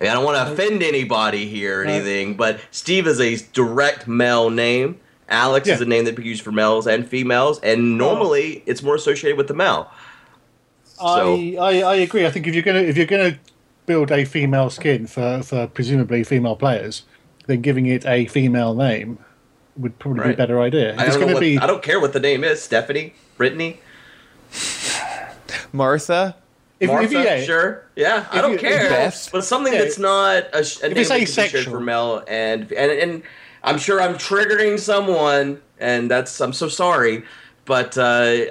I, don't want to offend anybody here or anything, but Steve is a direct male name. Alex is a name that can be used for males and females, and normally it's more associated with the male. So- I, I I agree. I think if you're gonna if you're gonna build a female skin for for presumably female players, then giving it a female name would probably be a better idea. I it's don't, gonna what, be I don't care what the name is. Stephanie, Brittany, Martha, if, Martha. if you, yeah, sure, yeah, I don't you- care. Beth. But something Yeah. that's not a, a name it's that can be asexual. for male and and and I'm sure I'm triggering someone, and that's I'm so sorry. But uh,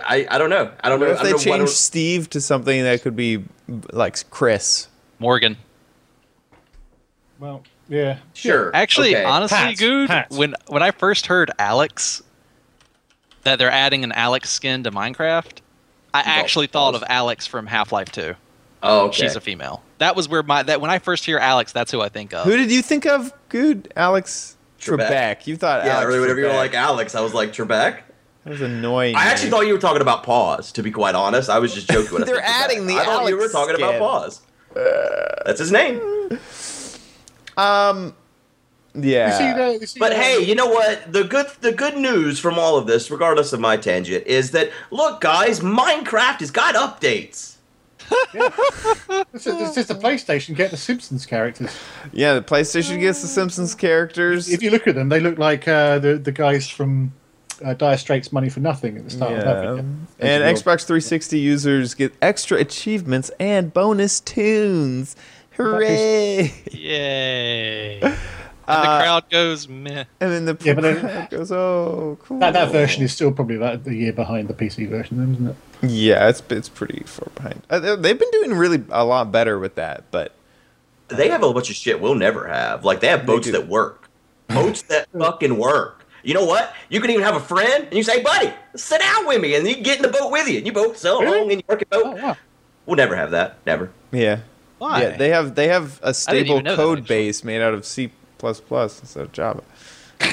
I I don't know. I don't what know. if I they don't know change Steve to something that could be like Chris? Morgan. well, yeah, Sure. Actually, okay. honestly, Pat, good. Pat. When when I first heard Alex, that they're adding an Alex skin to Minecraft, I You actually thought of Alex from Half Life Two. Oh, okay. She's a female. That was where my that when I first hear Alex, that's who I think of. Who did you think of? Good, Alex Trebek. Trebek. You thought yeah, Alex or whatever you were Trebek. like Alex. I was like Trebek. That was annoying. I actually thought you were talking about pause. To be quite honest, I was just joking. When They're said Trebek. adding the I thought you were Alex talking about skin. Pause. That's his name. Um, yeah. You see the- you see But the- hey, you know what? The good the good news from all of this, regardless of my tangent, is that look, guys, Minecraft has got updates. It's, it's just a PlayStation. Get the Simpsons characters. yeah, the PlayStation gets the Simpsons characters. If you look at them, they look like uh, the the guys from uh, Dire Straits' "Money for Nothing" at the start of that yeah. video. And Those Xbox 360 users get extra achievements and bonus tunes. Hooray! Yay! And Uh, the crowd goes meh. And then the Yeah, but then- goes, oh, cool. That, that version is still probably about a year behind the PC version, then, isn't it? Yeah, it's it's pretty far behind. Uh, they- they've been doing really a lot better with that, but They have a bunch of shit we'll never have. Like they have boats do. that work. Boats that fucking work. You know what? You can even have a friend and you say, buddy, sit down with me, and you get in the boat with you, and you both sail Really? along and you work a boat. Oh wow! We'll never have that. Never. yeah. Why? Yeah, they have they have a stable even know that, code base made out of C plus instead of Java.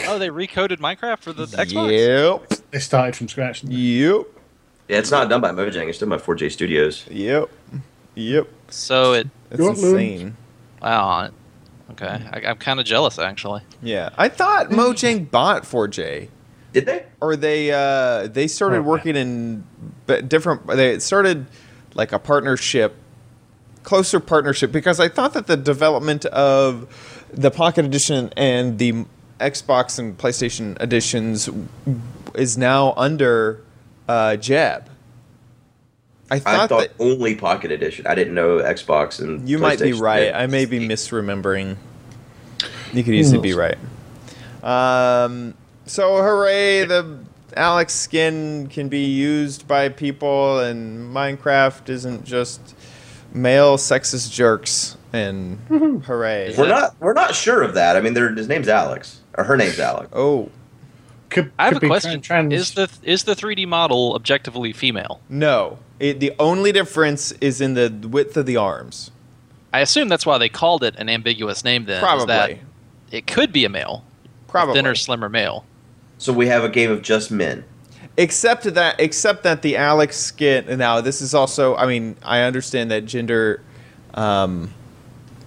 oh, they recoded Minecraft for the Xbox. Yep. They started from scratch. Yep. Yeah, it's not done by Mojang. It's done by 4J Studios. Yep. Yep. So it. That's Scotland. insane. Wow. Okay, I, I'm kind of jealous actually. Yeah. I thought Mojang bought 4J. Did they? Or they uh they started Oh, working in b- different they started like a partnership closer partnership because I thought that the development of the Pocket Edition and the Xbox and PlayStation editions is now under uh, Jeb. I I thought, thought that only Pocket Edition. I didn't know Xbox and you might be right. did. I may be misremembering. You could easily be right. Um, so hooray! The Alex skin can be used by people, and Minecraft isn't just male sexist jerks. And hooray! We're not. We're not sure of that. I mean, there- his name's Alex, or her name's Alex. Oh Could, I have could a be question. Trans, Is the is the 3D model objectively female? no! It, the only difference is in the width of the arms. I assume that's why they called it an ambiguous name. Then is Probably. that it could be a male, a thinner, slimmer male. So we have a game of just men. except that except that the alex skin now this is also i mean i understand that gender um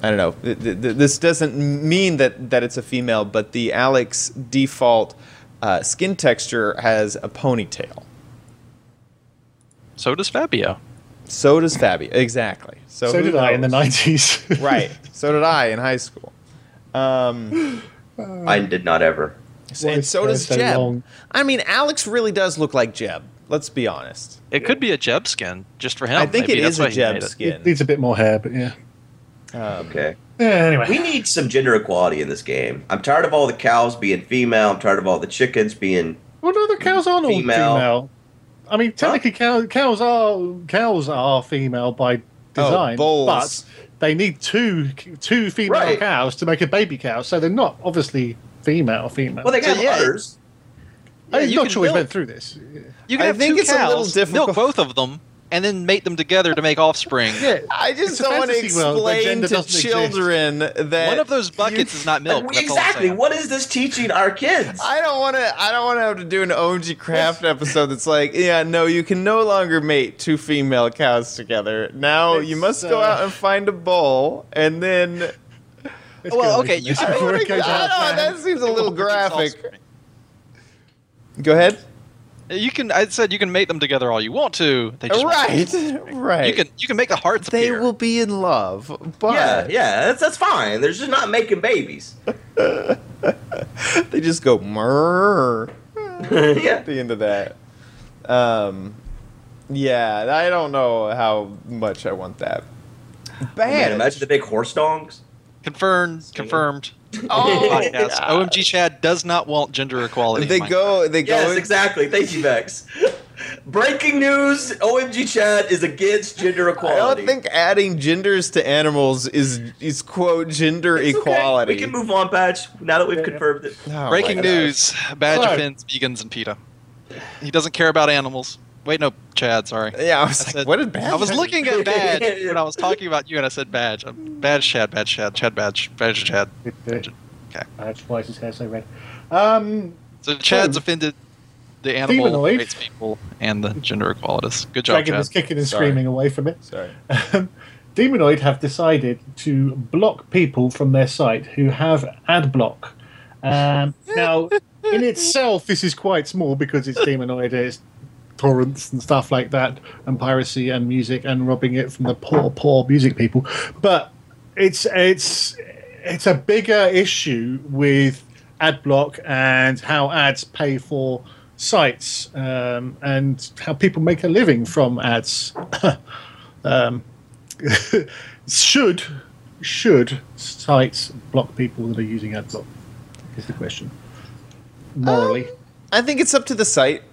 i don't know th- th- th- this doesn't mean that that it's a female but the alex default uh, skin texture has a ponytail So does Fabio. so does Fabio. exactly so, so who did I in the nineties. right so did i in high school um I did not ever. and so does so jeb long? i mean alex really does look like jeb let's be honest It could be a Jeb skin just for him. i think Maybe it that's is why a jeb it. skin It needs a bit more hair, but yeah. Um, Okay. Yeah, anyway, We need some gender equality in this game. I'm tired of all the cows being female. I'm tired of all the chickens being. well, no, the cows aren't all Female. female. I mean, technically, cow, cows are cows are female by oh, design, bulls. but they need two two female Right. cows to make a baby cow, so they're not obviously female. Or female. Well, they got So, yeah. I'm Yeah, not can sure we milk- went through this. You can I have think two it's a little cows, difficult. milk both of them, and then mate them together to make offspring. Yeah, I just don't want to fantasy world where explain to doesn't exist. children that One of those buckets is not milk. that's all I'm exactly. What is this teaching our kids? I don't want to. I don't want to have to do an OG craft episode that's like, yeah, no, you can no longer mate two female cows together. Now you It's, must go uh, out and find a bull, and then. Let's Well, okay, you this can- before I don't goes out of know, that seems a little graphic. Go ahead. You can. I said you can mate them together all you want to. They just. Right, right. You can. You can make the hearts They appear. will be in love, but yeah, yeah, that's that's fine. They're just not making babies. they just go murr. yeah. at the end of that. Um, yeah, I don't know how much I want that. Oh, man, imagine the big horse dongs. Confirmed. Confirmed. Oh, Podcast. yeah. OMG Chad does not want gender equality. They go. They go. Yes, in- exactly. Thank you, Vechs. Breaking news: OMG Chad is against gender equality. I don't think adding genders to animals is is quote gender It's okay. equality. We can move on, Badge. Now that we've Yeah, yeah. confirmed it. Oh, Breaking news: Badge Alright. offends vegans and PETA. He doesn't care about animals. Wait, no, Chad. Sorry. Yeah, I was I like, said- what did Badge? I was looking at Badge when I was talking about you, and I said Badge. Um, Badge, Chad, Badge, Chad, Chad, Badge, Badge, Chad. Okay. Okay. Why is his hair so red? Um, So Chad's Oh. offended the animal Humanoid. rights people and the gender equalities. Good job, Dragon Chad. is kicking and Sorry. screaming away from it. Sorry. Um, Demonoid have decided to block people from their site who have ad block. Um, now, in itself, this is quite small because it's Demonoid, it's torrents and stuff like that, and piracy and music and robbing it from the poor, poor music people. But it's it's it's a bigger issue with ad block and how ads pay for sites um, and how people make a living from ads. um, should should sites block people that are using ad block? Is the question. Morally, I think it's up to the site.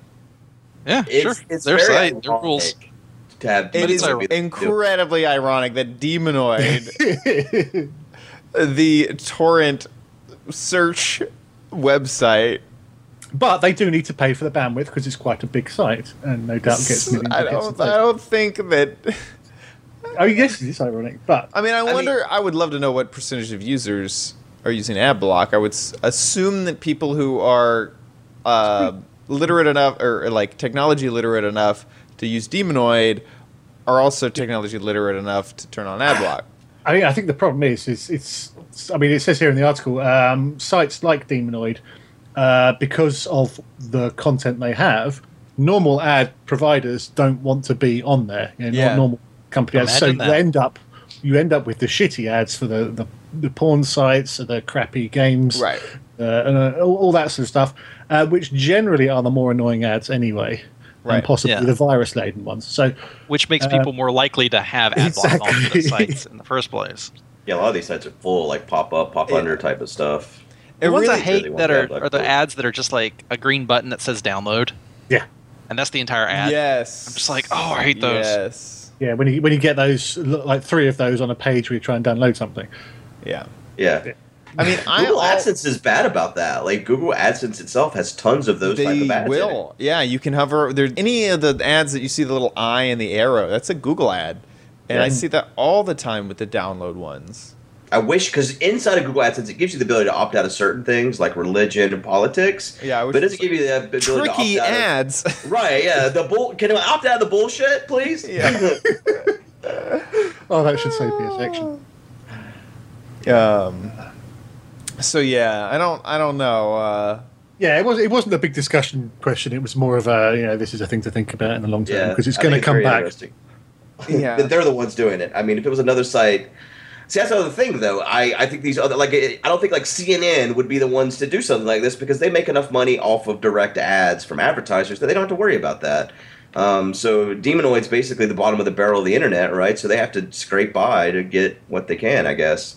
Yeah, It's, sure. it's Their very site, their rules. To have It But is it's ironic. incredibly ironic that Demonoid, the torrent search website, but they do need to pay for the bandwidth because it's quite a big site and no doubt gets millions I of hits a don't. I don't think that. Oh yes, it is ironic, but I mean, I mean- wonder. I would love to know what percentage of users are using AdBlock. I would s- assume that people who are uh, literate enough, or, or, like technology literate enough to use Demonoid, are also technology literate enough to turn on AdBlock. I mean, I think the problem is, is it's. I mean, it says here in the article, um, sites like Demonoid, uh, because of the content they have, normal ad providers don't want to be on there. You know, Yeah. Not normal company ads. So Imagine you that. end up, you end up with the shitty ads for the the the porn sites, or the crappy games, Right. uh, and uh, all, all that sort of stuff, uh, which generally are the more annoying ads anyway, Right. and possibly Yeah. the virus laden ones. So which makes Uh, people more likely to have ad block on exactly. the sites in the first place. Yeah, a lot of these sites are full like pop up, pop under type of stuff. It The ones I hate really that are, are the ads that are just like a green button that says download, yeah, and that's the entire ad. yes. I'm just like, oh, I hate those. Yes. yeah. When you when you get those like three of those on a page where you try and download something, Yeah. Yeah. I mean, Google al- AdSense is bad about that. Like Google AdSense itself has tons of those type They of ads. in it. will. Yeah, you can hover. There, any of the ads that you see the little eye and the arrow. That's a Google ad, and I see that all the time with the download ones. I wish because inside of Google AdSense it gives you the ability to opt out of certain things like religion and politics. Yeah, I wish but it doesn't it's give you the ability Tricky to opt out of- ads. Right, yeah. The bull. Can I opt out of the bullshit, please? Yeah. oh, that should save me a section. um. So yeah, I don't. I don't know. Uh, Yeah, it was. It wasn't a big discussion question. It was more of a you know this is a thing to think about in the long term Yeah, because it's going to come very back. interesting. yeah. They're the ones doing it. I mean, if it was another site. See, that's the other thing, though. I, I think these other like I don't think like CNN would be the ones to do something like this because they make enough money off of direct ads from advertisers that they don't have to worry about that. Um, so Demonoid's basically the bottom of the barrel of the internet, right? So they have to scrape by to get what they can, I guess.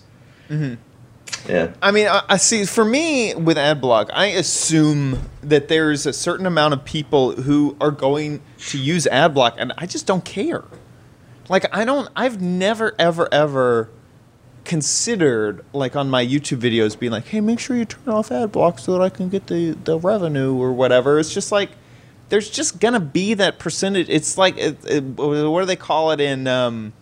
Mm-hmm. Yeah. I mean, I, I see. For me, with AdBlock, I assume that there's a certain amount of people who are going to use AdBlock, and I just don't care. Like, I don't. I've never, ever, ever considered, like, on my YouTube videos, being like, "Hey, make sure you turn off AdBlock so that I can get the the revenue or whatever." It's just like there's just gonna be that percentage. It's like it, it, what do they call it in? Um,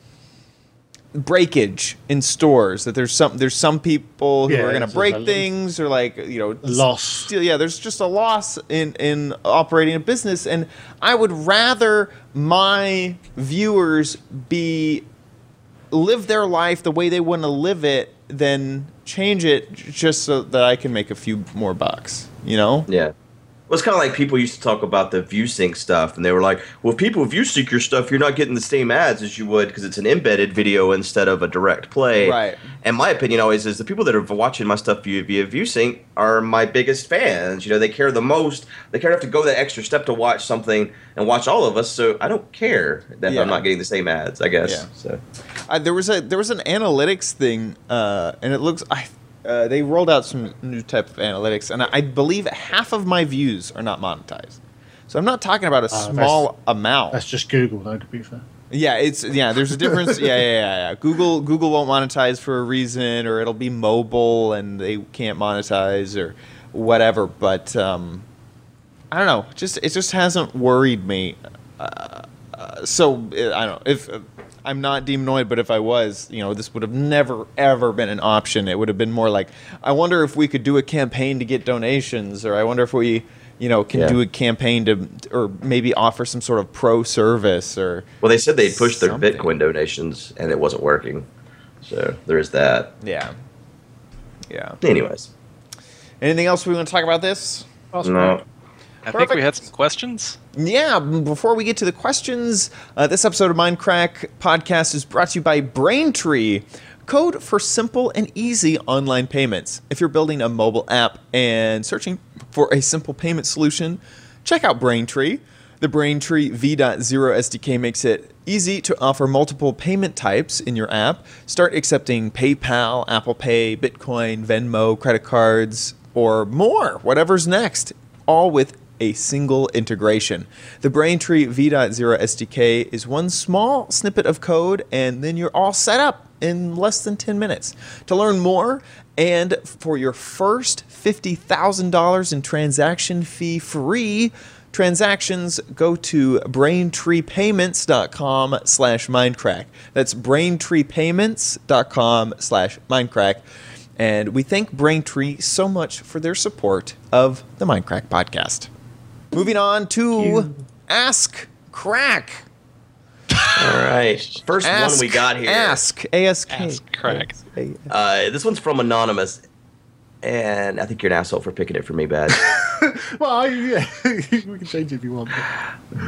breakage in stores that there's some there's some people who Yeah, are going to break just things or like you know loss. steal yeah there's just a loss in in operating a business and i would rather my viewers be live their life the way they want to live it than change it just so that i can make a few more bucks you know Yeah. Well, it's kind of like people used to talk about the ViewSync stuff, and they were like, "Well, if people ViewSync your stuff, you're not getting the same ads as you would because it's an embedded video instead of a direct play." Right. And my opinion always is the people that are watching my stuff via, via ViewSync are my biggest fans. You know, they care the most. They care enough to go that extra step to watch something and watch all of us. So I don't care that Yeah. I'm not getting the same ads. I guess. Yeah. So Uh, there was a there was an analytics thing, uh, and it looks I uh, they rolled out some new type of analytics, and I, believe half of my views are not monetized. So I'm not talking about a that's- small amount. That's just Google, though. To be fair, Yeah, it's yeah. There's a difference. yeah, yeah, yeah, yeah. Google Google won't monetize for a reason, or it'll be mobile and they can't monetize or whatever. But um, I don't know. Just it just hasn't worried me. Uh, uh, so uh, I don't know if. I'm not demonoid, but if I was, you know, this would have never ever been an option. It would have been more like, I wonder if we could do a campaign to get donations, or I wonder if we, you know, can Yeah. do a campaign to, or maybe offer some sort of pro service, or well, they said they'd pushed their Bitcoin donations, and it wasn't working. So there is that. Yeah. Yeah. Anyways, Anything else we want to talk about this? no. I think we had some questions. Yeah, before we get to the questions, uh, this episode of Mindcrack podcast is brought to you by Braintree, code for simple and easy online payments. If you're building a mobile app and searching for a simple payment solution, check out Braintree. The Braintree V.0 SDK makes it easy to offer multiple payment types in your app. Start accepting PayPal, Apple Pay, Bitcoin, Venmo, credit cards, or more, whatever's next, all with a single integration. The Braintree V.0 SDK is one small snippet of code, and then you're all set up in less than 10 minutes. To learn more and for your first $50,000 in transaction fee free transactions, go to braintreepayments.com slash mindcrack. That's braintreepayments.com slash mindcrack. And we thank Braintree so much for their support of the Mindcrack podcast. Moving on to Ask Crack. All right. First Ask, one we got here. Ask. ASK. Ask Crack. Uh, this one's from Anonymous. And I think you're an asshole for picking it for me, Badge. well, I, yeah, we can change it if you want.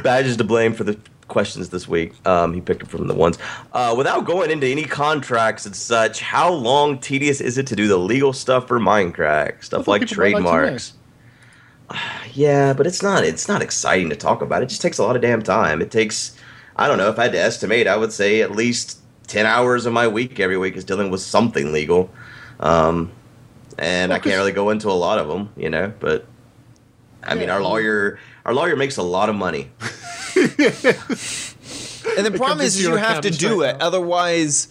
Badge is to blame for the questions this week. Um, he picked them from the ones. Uh, without going into any contracts and such, how long, tedious is it to do the legal stuff for Mindcrack? Stuff like people like trademarks. Yeah, but it's not. It's not exciting to talk about. It just takes a lot of damn time. It takes. I don't know if I had to estimate. I would say at least ten hours of my week every week is dealing with something legal. Um, and Well, I can't really go into a lot of them, you know. But I mean, our lawyer, our lawyer makes a lot of money. And the problem is, is you have to do straight it, now. otherwise,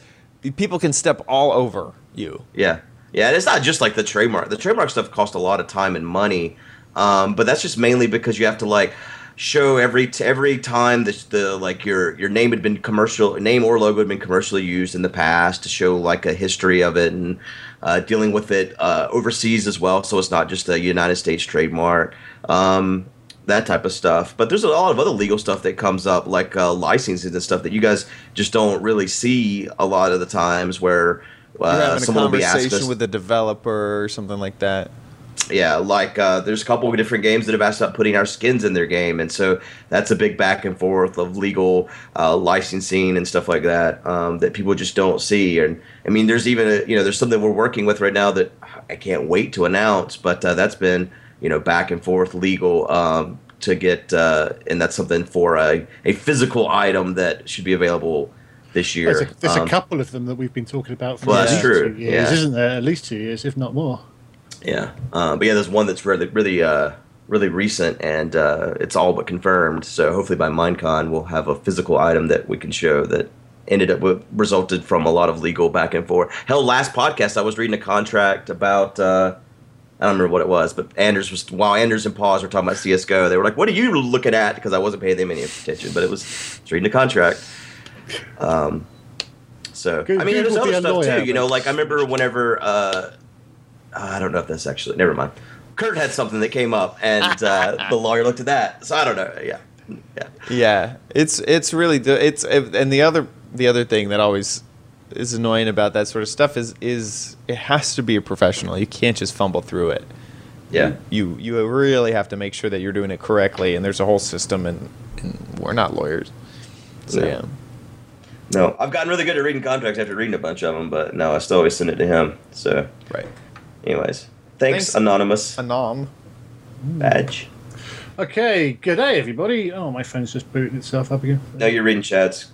people can step all over you. Yeah, yeah, and it's not just like the trademark. The trademark stuff costs a lot of time and money, um, but that's just mainly because you have to like show every t- every time that the like your your name had been commercial name or logo had been commercially used in the past to show like a history of it and uh, dealing with it uh, overseas as well. So it's not just a United States trademark. Um, that type of stuff, but there's a lot of other legal stuff that comes up, like uh, licensing and stuff that you guys just don't really see a lot of the times. Where You're uh, having a someone will be asking conversation with a developer or something like that. Yeah, like uh, there's a couple of different games that have asked about putting our skins in their game, and so that's a big back and forth of legal uh, licensing and stuff like that um, that people just don't see. And I mean, there's even a, you know there's something we're working with right now that I can't wait to announce, but uh, that's been you know back and forth legal um, to get, uh, and that's something for a, a physical item that should be available this year. There's, a, there's Um, a couple of them that we've been talking about for Well, at that's least true, two years, yeah. isn't there? At least two years, if not more. Yeah, um, but yeah, there's one that's really, really, uh, really recent, and uh, it's all but confirmed. So hopefully by MineCon we'll have a physical item that we can show that ended up with, resulted from a lot of legal back and forth. Hell, last podcast I was reading a contract about. Uh, I don't remember what it was, but Anders was while Anders and Pause were talking about CS:GO. They were like, "What are you looking at?" Because I wasn't paying them any attention, but it was, was reading a contract. Um, so I mean, there's other stuff too. You know, like I remember whenever uh, I don't know if that's actually never mind. Kurt had something that came up, and uh, the lawyer looked at that. So I don't know. Yeah, yeah. Yeah, it's it's really the- it's and the other the other thing that always is annoying about that sort of stuff is is it has to be a professional. You can't just fumble through it. Yeah. You you really have to make sure that you're doing it correctly, and there's a whole system, and, and we're not lawyers. So No. yeah, No, I've gotten really good at reading contracts after reading a bunch of them, but no, I still always send it to him. So, right. Anyways, thanks, Thanks. anonymous Anom. badge. Okay, good day, everybody. Oh, my phone's just booting itself up again. No, you're in chats.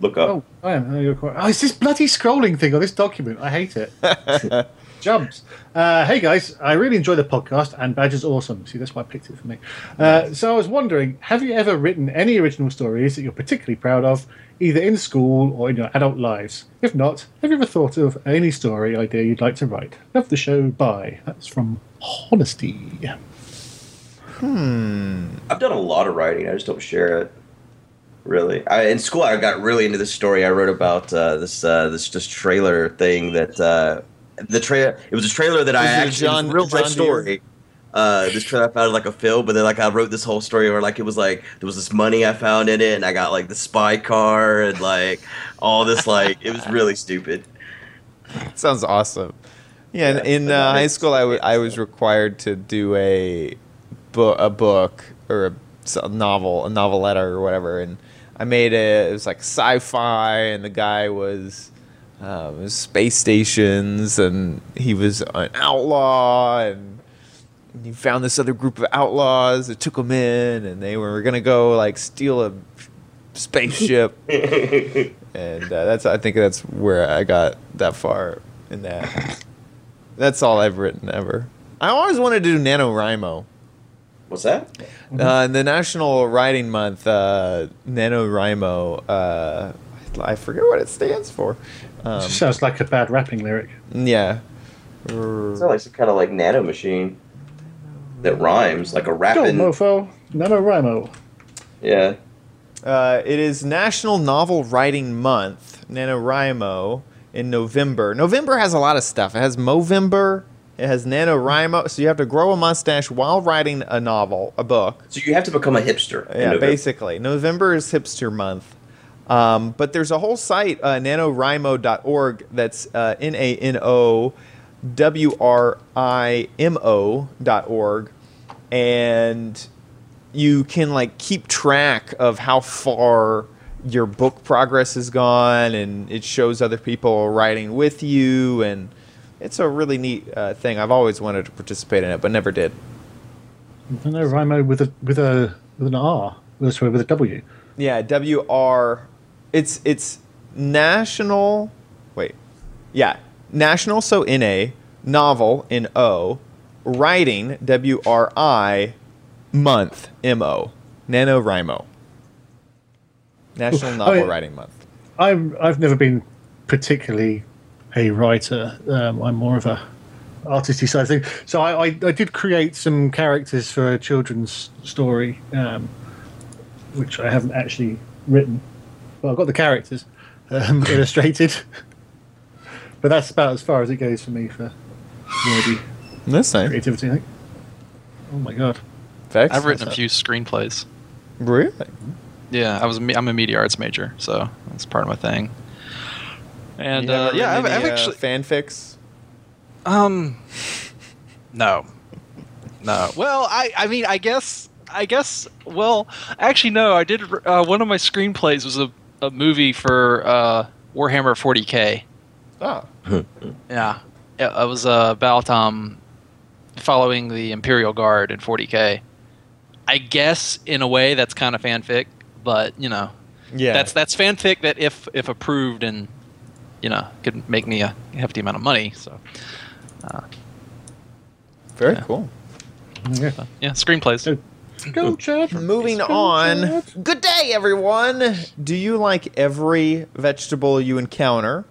Look up. Oh, I am. Oh, you're quite- oh, it's this bloody scrolling thing on this document. I hate it. Jumps. Uh, hey guys, I really enjoy the podcast, and Badge is awesome. See, that's why I picked it for me. Uh, so I was wondering, have you ever written any original stories that you're particularly proud of, either in school or in your adult lives? If not, have you ever thought of any story idea you'd like to write? Love the show. Bye. That's from Honesty. Hmm. I've done a lot of writing. I just don't share it. Really, I, in school, I got really into this story. I wrote about uh, this uh, this just trailer thing that uh, the trailer. It was a trailer that I Was it actually John- a real John life story. Uh, this trailer I found in, like a film, but then like I wrote this whole story where like it was like there was this money I found in it, and I got like the spy car and like all this like it was really stupid. Sounds awesome. Yeah, in, Yeah, in uh, high school, I, w- I was required to do a, bu- a book or a novel, a noveletta or whatever, and I made it. It was like sci-fi, and the guy was, um, was space stations, and he was an outlaw, and he found this other group of outlaws that took them in, and they were gonna go like steal a spaceship and uh, that's I think that's where I got that far in that. That's all I've written ever. I always wanted to do NaNoWriMo. What's that? Uh, in the National Writing Month, uh, NaNoWriMo, uh, I forget what it stands for. Um, Sounds like a bad rapping lyric. yeah. It's not like some kind of like nano machine that rhymes like a Go, rapping. mofo. NaNoWriMo. Yeah. Uh, it is National Novel Writing Month, NaNoWriMo, in November. November has a lot of stuff. It has Movember, it has NaNoWriMo, so you have to grow a mustache while writing a novel, a book. So you have to become a hipster. Yeah, November. basically. November is hipster month. Um, but there's a whole site, uh, nanowrimo.org, that's uh, N A N O W R I M O dot org. And you can like keep track of how far your book progress has gone, and it shows other people writing with you, and it's a really neat uh, thing. I've always wanted to participate in it, but never did. I know Rimo with a with a with an R. Sorry, with a W. Yeah, W R. It's it's national. Wait, yeah, national. So N A novel N O writing W R I month M O NaNoWriMo. National Novel yeah. Writing Month. I'm I've never been particularly a writer. Um, I'm more of a artisty side thing. So I, I, I did create some characters for a children's story, um, which I haven't actually written. Well, I've got the characters um, illustrated, but that's about as far as it goes for me for wordy That's nice. creativity. I think. Oh my god! Vechs, I've written a few screenplays. Really? Yeah, I was a me- I'm a media arts major, so that's part of my thing. And uh, yeah, I've, written I've any, uh, actually fanfics. um no no. Well, I I mean I guess I guess well actually no I did uh, one of my screenplays was a, a movie for uh, Warhammer 40k. Oh, Yeah, it, it was uh, about um following the Imperial Guard in 40k. I guess in a way that's kind of fanfic, but you know yeah. that's that's fanfic that if if approved and you know could make me a hefty amount of money. So very yeah. cool. Yeah. yeah, screenplays. Go, go Chad. Moving Go, on. Chad. Good day, everyone. Do you like every vegetable you encounter?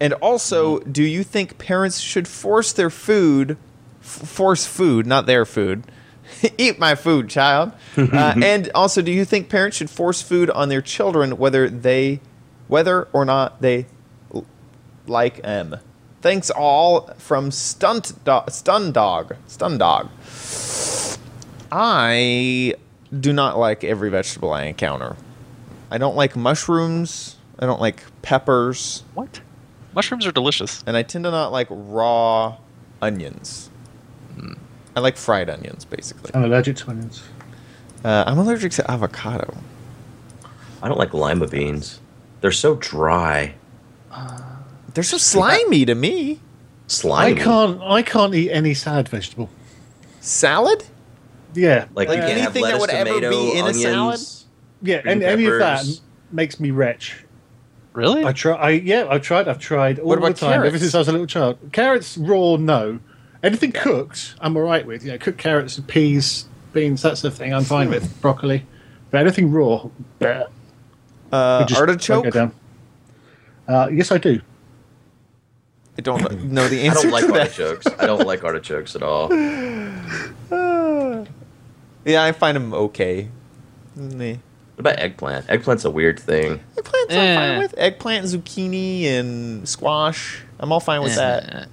And also, do you think parents should force their food, f- force food, not their food? Eat my food, child. uh, and also, do you think parents should force food on their children, whether they, whether or not they l- like them? Thanks all from Stunt Do- Stun Dog. Stun Dog. I do not like every vegetable I encounter. I don't like mushrooms. I don't like peppers. What? Mushrooms are delicious. And I tend to not like raw onions. I like fried onions, basically. I'm allergic to onions. Uh, I'm allergic to avocado. I don't like lima beans. They're so dry. They're so slimy to me. Slimy. I can't. I can't eat any salad vegetable. Salad? Yeah, Like Like you can't have anything that lettuce, would ever tomato, be in a salad? yeah, green and any of that makes me retch. Really? I try. I yeah, I've tried. I've tried all What the about time ever since I was a little child. Carrots raw, no. Anything cooked, I'm all right with. Yeah, cooked carrots, and peas, beans, that sort of thing. I'm fine with broccoli. But anything raw, bleh, Uh, it just won't artichoke? go down. Uh, yes, I do. I don't know the answer. I don't like to that. artichokes. I don't like artichokes at all. Yeah, I find them okay. Meh. What about eggplant? Eggplant's a weird thing. Eggplants I'm Eh. fine with. Eggplant, zucchini, and squash. I'm all fine with that. Eh.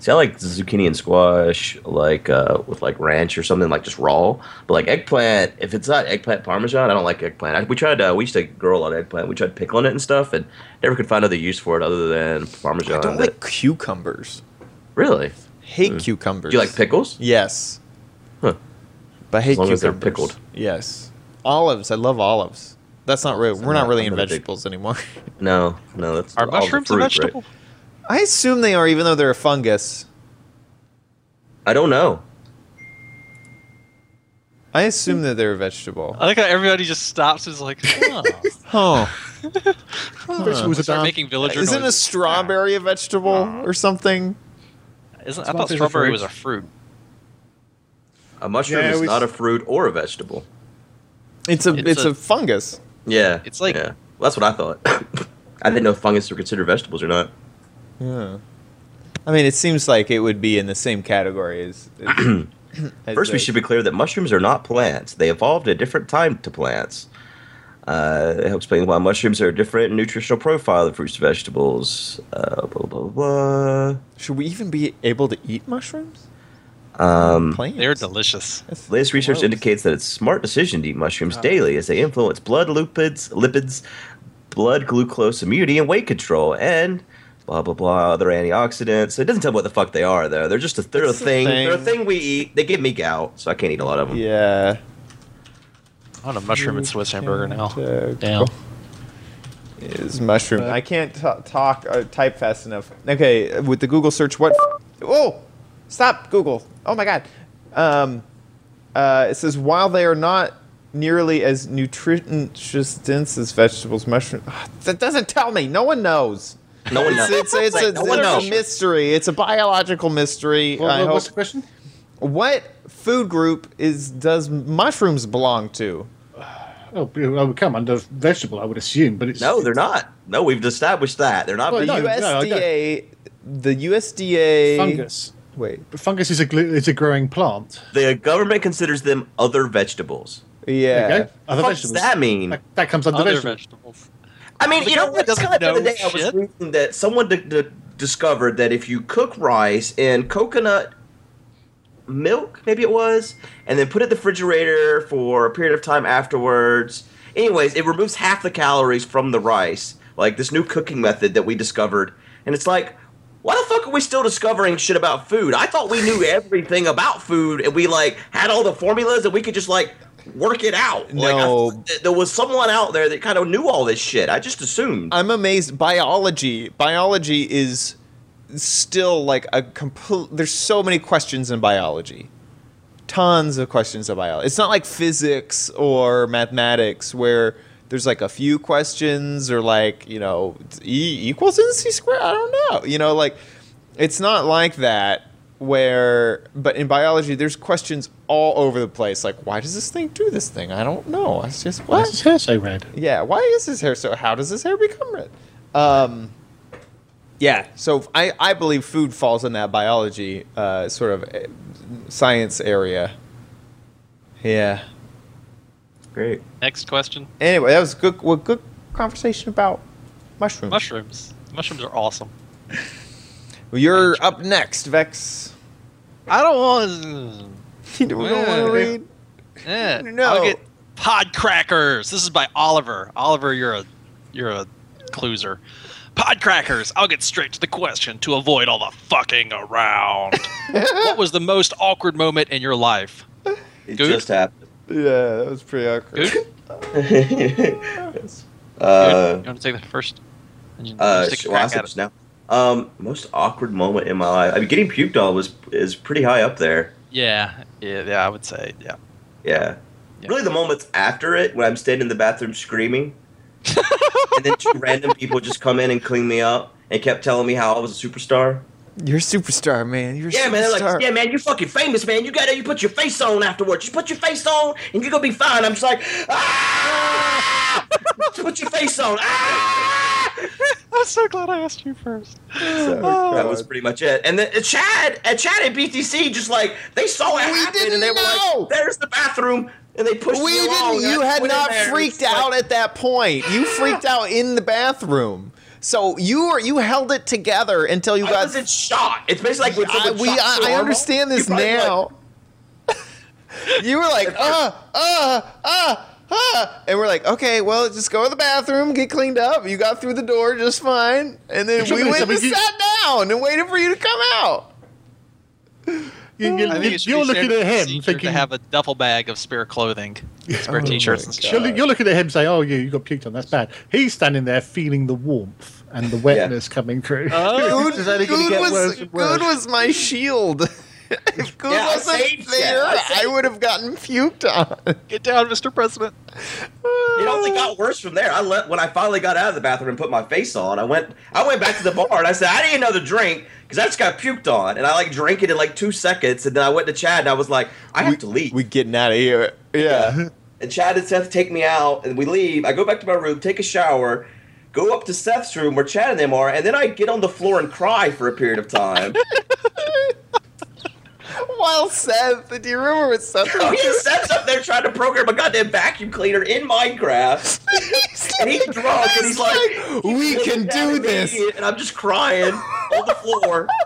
See, I like zucchini and squash, like uh, with like ranch or something, like just raw. But like eggplant, if it's not eggplant parmesan, I don't like eggplant. I, we tried. Uh, we used to grow a lot of eggplant. We tried pickling it and stuff, and never could find other use for it other than parmesan. I don't That- like cucumbers. really. Hate cucumbers. Do you like pickles? Yes. Huh. But I hate As long as cucumbers. they're pickled. Yes. Olives. I love olives. That's not real. We're not not- really I'm in not a big- vegetables anymore. No, no. That's Are all the mushrooms fruit, a right? vegetable? I assume they are, even though they're a fungus. I don't know. I assume that they're a vegetable. I like how everybody just stops and is like, oh. Huh. Vegetables are start done. making villager Isn't a strawberry a vegetable or something? Isn't, I thought strawberry fruit. was a fruit. A mushroom Yeah, is we- not a fruit or a vegetable. It's a it's, It's a, a- fungus. Yeah, It's like- yeah. Well, that's what I thought. I didn't know if fungus were considered vegetables or not. Yeah. I mean, it seems like it would be in the same category as. as, as First, we should be clear that mushrooms are not plants. They evolved at a different time to plants. Uh, it helps explain why mushrooms are a different nutritional profile than fruits and vegetables. Uh, blah, blah, blah, Should we even be able to eat mushrooms? Blah. Um, They're delicious. That's latest research gross. indicates that it's a smart decision to eat mushrooms daily as they influence blood lipids, lipids, blood glucose immunity, and weight control, and blah blah blah other antioxidants. It doesn't tell me what the fuck they are though. They're just a they're It's a a thing. They're a thing. thing we eat. They give me gout, so I can't eat a lot of them. Yeah. On a mushroom and Swiss hamburger now. Uh, Damn. Is mushroom. I can't t- talk or type fast enough. Okay, with the Google search, what? Oh, stop Google. Oh my God. Um, uh, it says while they are not nearly as nutritious dense as vegetables, mushroom. Ah, that doesn't tell me. No one knows. No one knows. It's, it's, it's, Like, it's, no one it's knows. a mystery. It's a biological mystery. What- I what- what's the question? What food group is does mushrooms belong to? Oh, I would come under vegetable, I would assume, but it's No, they're not. No, we've established that they're not. Well, The no, vegetable. no, USDA. the USDA. fungus. Wait. But fungus is a glu- is a growing plant. the government considers them other vegetables. Yeah. you go. Other What does that mean? That, that comes under Other vegetables. vegetables. I mean, The you know, government what's doesn't kind of the other know day I was shit. reading that someone d- d- discovered that if you cook rice in coconut milk, maybe it was, and then put it in the refrigerator for a period of time afterwards. Anyways, it removes half the calories from the rice. Like this new cooking method that we discovered, and it's like. Why the fuck are we still discovering shit about food? I thought we knew everything about food and we like had all the formulas and we could just like work it out. Like, I No. thought there was someone out there that kind of knew all this shit. I just assumed. I'm amazed. Biology. Biology is still like a complete. There's so many questions in biology. Tons of questions of biology. It's not like physics or mathematics where there's like a few questions or like you know e equals MC squared. I don't know. You know, like it's not like that. Where, but in biology, there's questions all over the place. Like, why does this thing do this thing? I don't know. It's just Why is his hair so red? Yeah, why is his hair so? How does his hair become red? Um, yeah, so I, I believe food falls in that biology uh, sort of uh, science area. Yeah. Great. Next question. Anyway, that was good. Well, good conversation about mushrooms. Mushrooms. Mushrooms are awesome. Well, you're up next, Vechs. I don't want You don't, want to read? Yeah. No. I'll get Pod Crackers. This is by Oliver. Oliver, you're a you're a clueser. Pod Crackers. I'll get straight to the question to avoid all the fucking around. what was the most awkward moment in your life? It Good. just happened. Yeah, that was pretty awkward. Good. uh, you want to take that first? Uh, you take well, I crack said at just it. now. Um, most awkward moment in my life. I mean, getting puked on was is pretty high up there. Yeah, yeah, yeah. I would say, yeah. Yeah. Yeah. Really, the moments after it, when I'm standing in the bathroom screaming, and then two random people just come in and clean me up and kept telling me how I was a superstar. You're a superstar, man. You're a Yeah, man. Superstar. like, yeah, man, you fucking famous, man. You gotta, you put your face on afterwards. You put your face on, and you're gonna be fine. I'm just like, ah! put your face on. Ah! I'm so glad I asked you first. Oh, That was pretty much it. And then uh, Chad, at Chad at BTC, just like they saw it We happen, and they were know. like, "There's the bathroom," and they pushed we me along. didn't. You had not freaked it's like- out at that point. You freaked out in the bathroom. So you were you held it together until you I got. was in shock. It's basically like when I, we, I, I understand this you probably now. you were like, uh, uh, uh, uh, and we're like, okay, well, just go to the bathroom, get cleaned up. You got through the door just fine, and then we Somebody- went and somebody- sat down and waited for you to come out. You, you, I think it should you're looking at him thinking, to have a duffel bag of spare clothing, spare Oh t-shirts and stuff. you're, you're looking at him saying, "Oh, yeah, you got puked on. That's bad." He's standing there feeling the warmth and the wetness coming through. Oh. It's only gonna Good was worse and worse. good was my shield. if good Yeah, wasn't saved there, I I, would have gotten puked on. Get down, Mr. President. It only got worse from there. I let when I finally got out of the bathroom and put my face on. I went I went back to the bar and I said I need another drink because I just got puked on and I like drank it in like two seconds and then I went to Chad and I was like I have to leave. We getting out of here. Yeah. And Chad and Seth take me out and we leave. I go back to my room, take a shower, go up to Seth's room where Chad and them are, and then I get on the floor and cry for a period of time. While Seth, do you remember what Seth oh was yeah, Seth's up there trying to program a goddamn vacuum cleaner in Minecraft. And he's drunk and he's like, we can do this. And I'm just crying on the floor.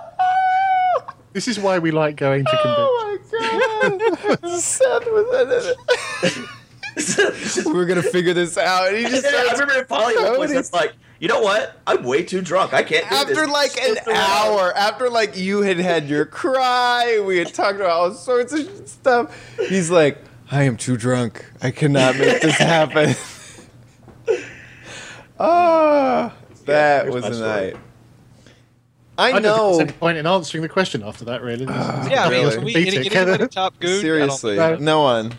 This is why we like going to conventions. Oh my god. Seth was It's just- We're gonna figure this out. And he just then I remember finally at one point, Cody. Like, you know what? I'm way too drunk. I can't do this. after like an hour, after like you had had your cry, we had talked about all sorts of stuff. He's like, I am too drunk. I cannot make this happen. Ah, that here's was my a story. night. I, I don't think know. there's any point in answering the question after that, really. Yeah, Really? we, Beat any, it, anybody top good? Seriously, No. no one.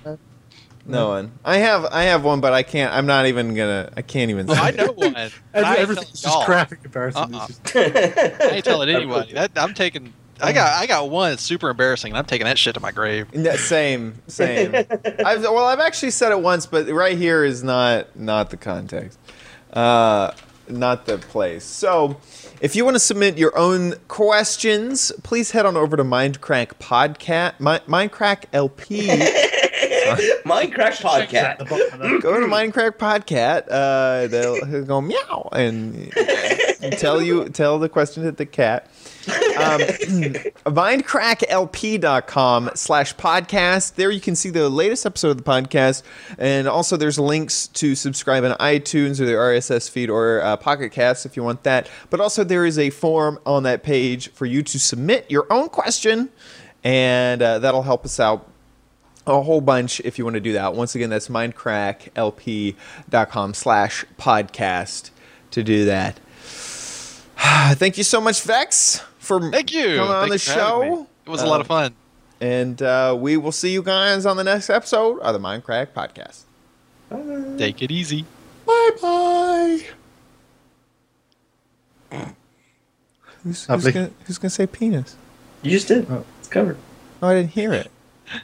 No one. I have I have one, but I can't. I'm not even gonna. I can't even. Well, say I it. know one. Every, I ain't everything's telling just y'all. crap in comparison. Uh-uh. Just- I ain't telling anybody. That, I'm taking. I got. I got one. that's super embarrassing. and I'm taking that shit to my grave. Yeah, same, same. I've, well, I've actually said it once, but right here is not not the context, uh, not the place. So, if you want to submit your own questions, please head on over to Mindcrack Podcast, Mi- Mindcrack LP. Minecraft podcast. bottom of that. go to Minecraft Podcast. Uh, they'll, he'll go meow and tell you tell the question to the cat. Um, mindcracklp.com slash podcast. There you can see the latest episode of the podcast, and also there's links to subscribe on iTunes or the RSS feed or uh, Pocket Cast if you want that. But also there is a form on that page for you to submit your own question, and uh, that'll help us out a whole bunch if you want to do that. Once again, that's mindcracklp.com slash podcast to do that. Thank you so much, Vechs, for Thank you. coming on the Thanks for having me. show. It was a lot of fun. And uh, we will see you guys on the next episode of the Mindcrack Podcast. Take it easy. Bye bye. Who's, who's, gonna, who's gonna say penis? You just did. Oh. It's covered. Oh, I didn't hear it.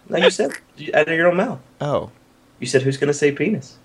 No, you said out of your own mouth. Oh. You said who's gonna say penis?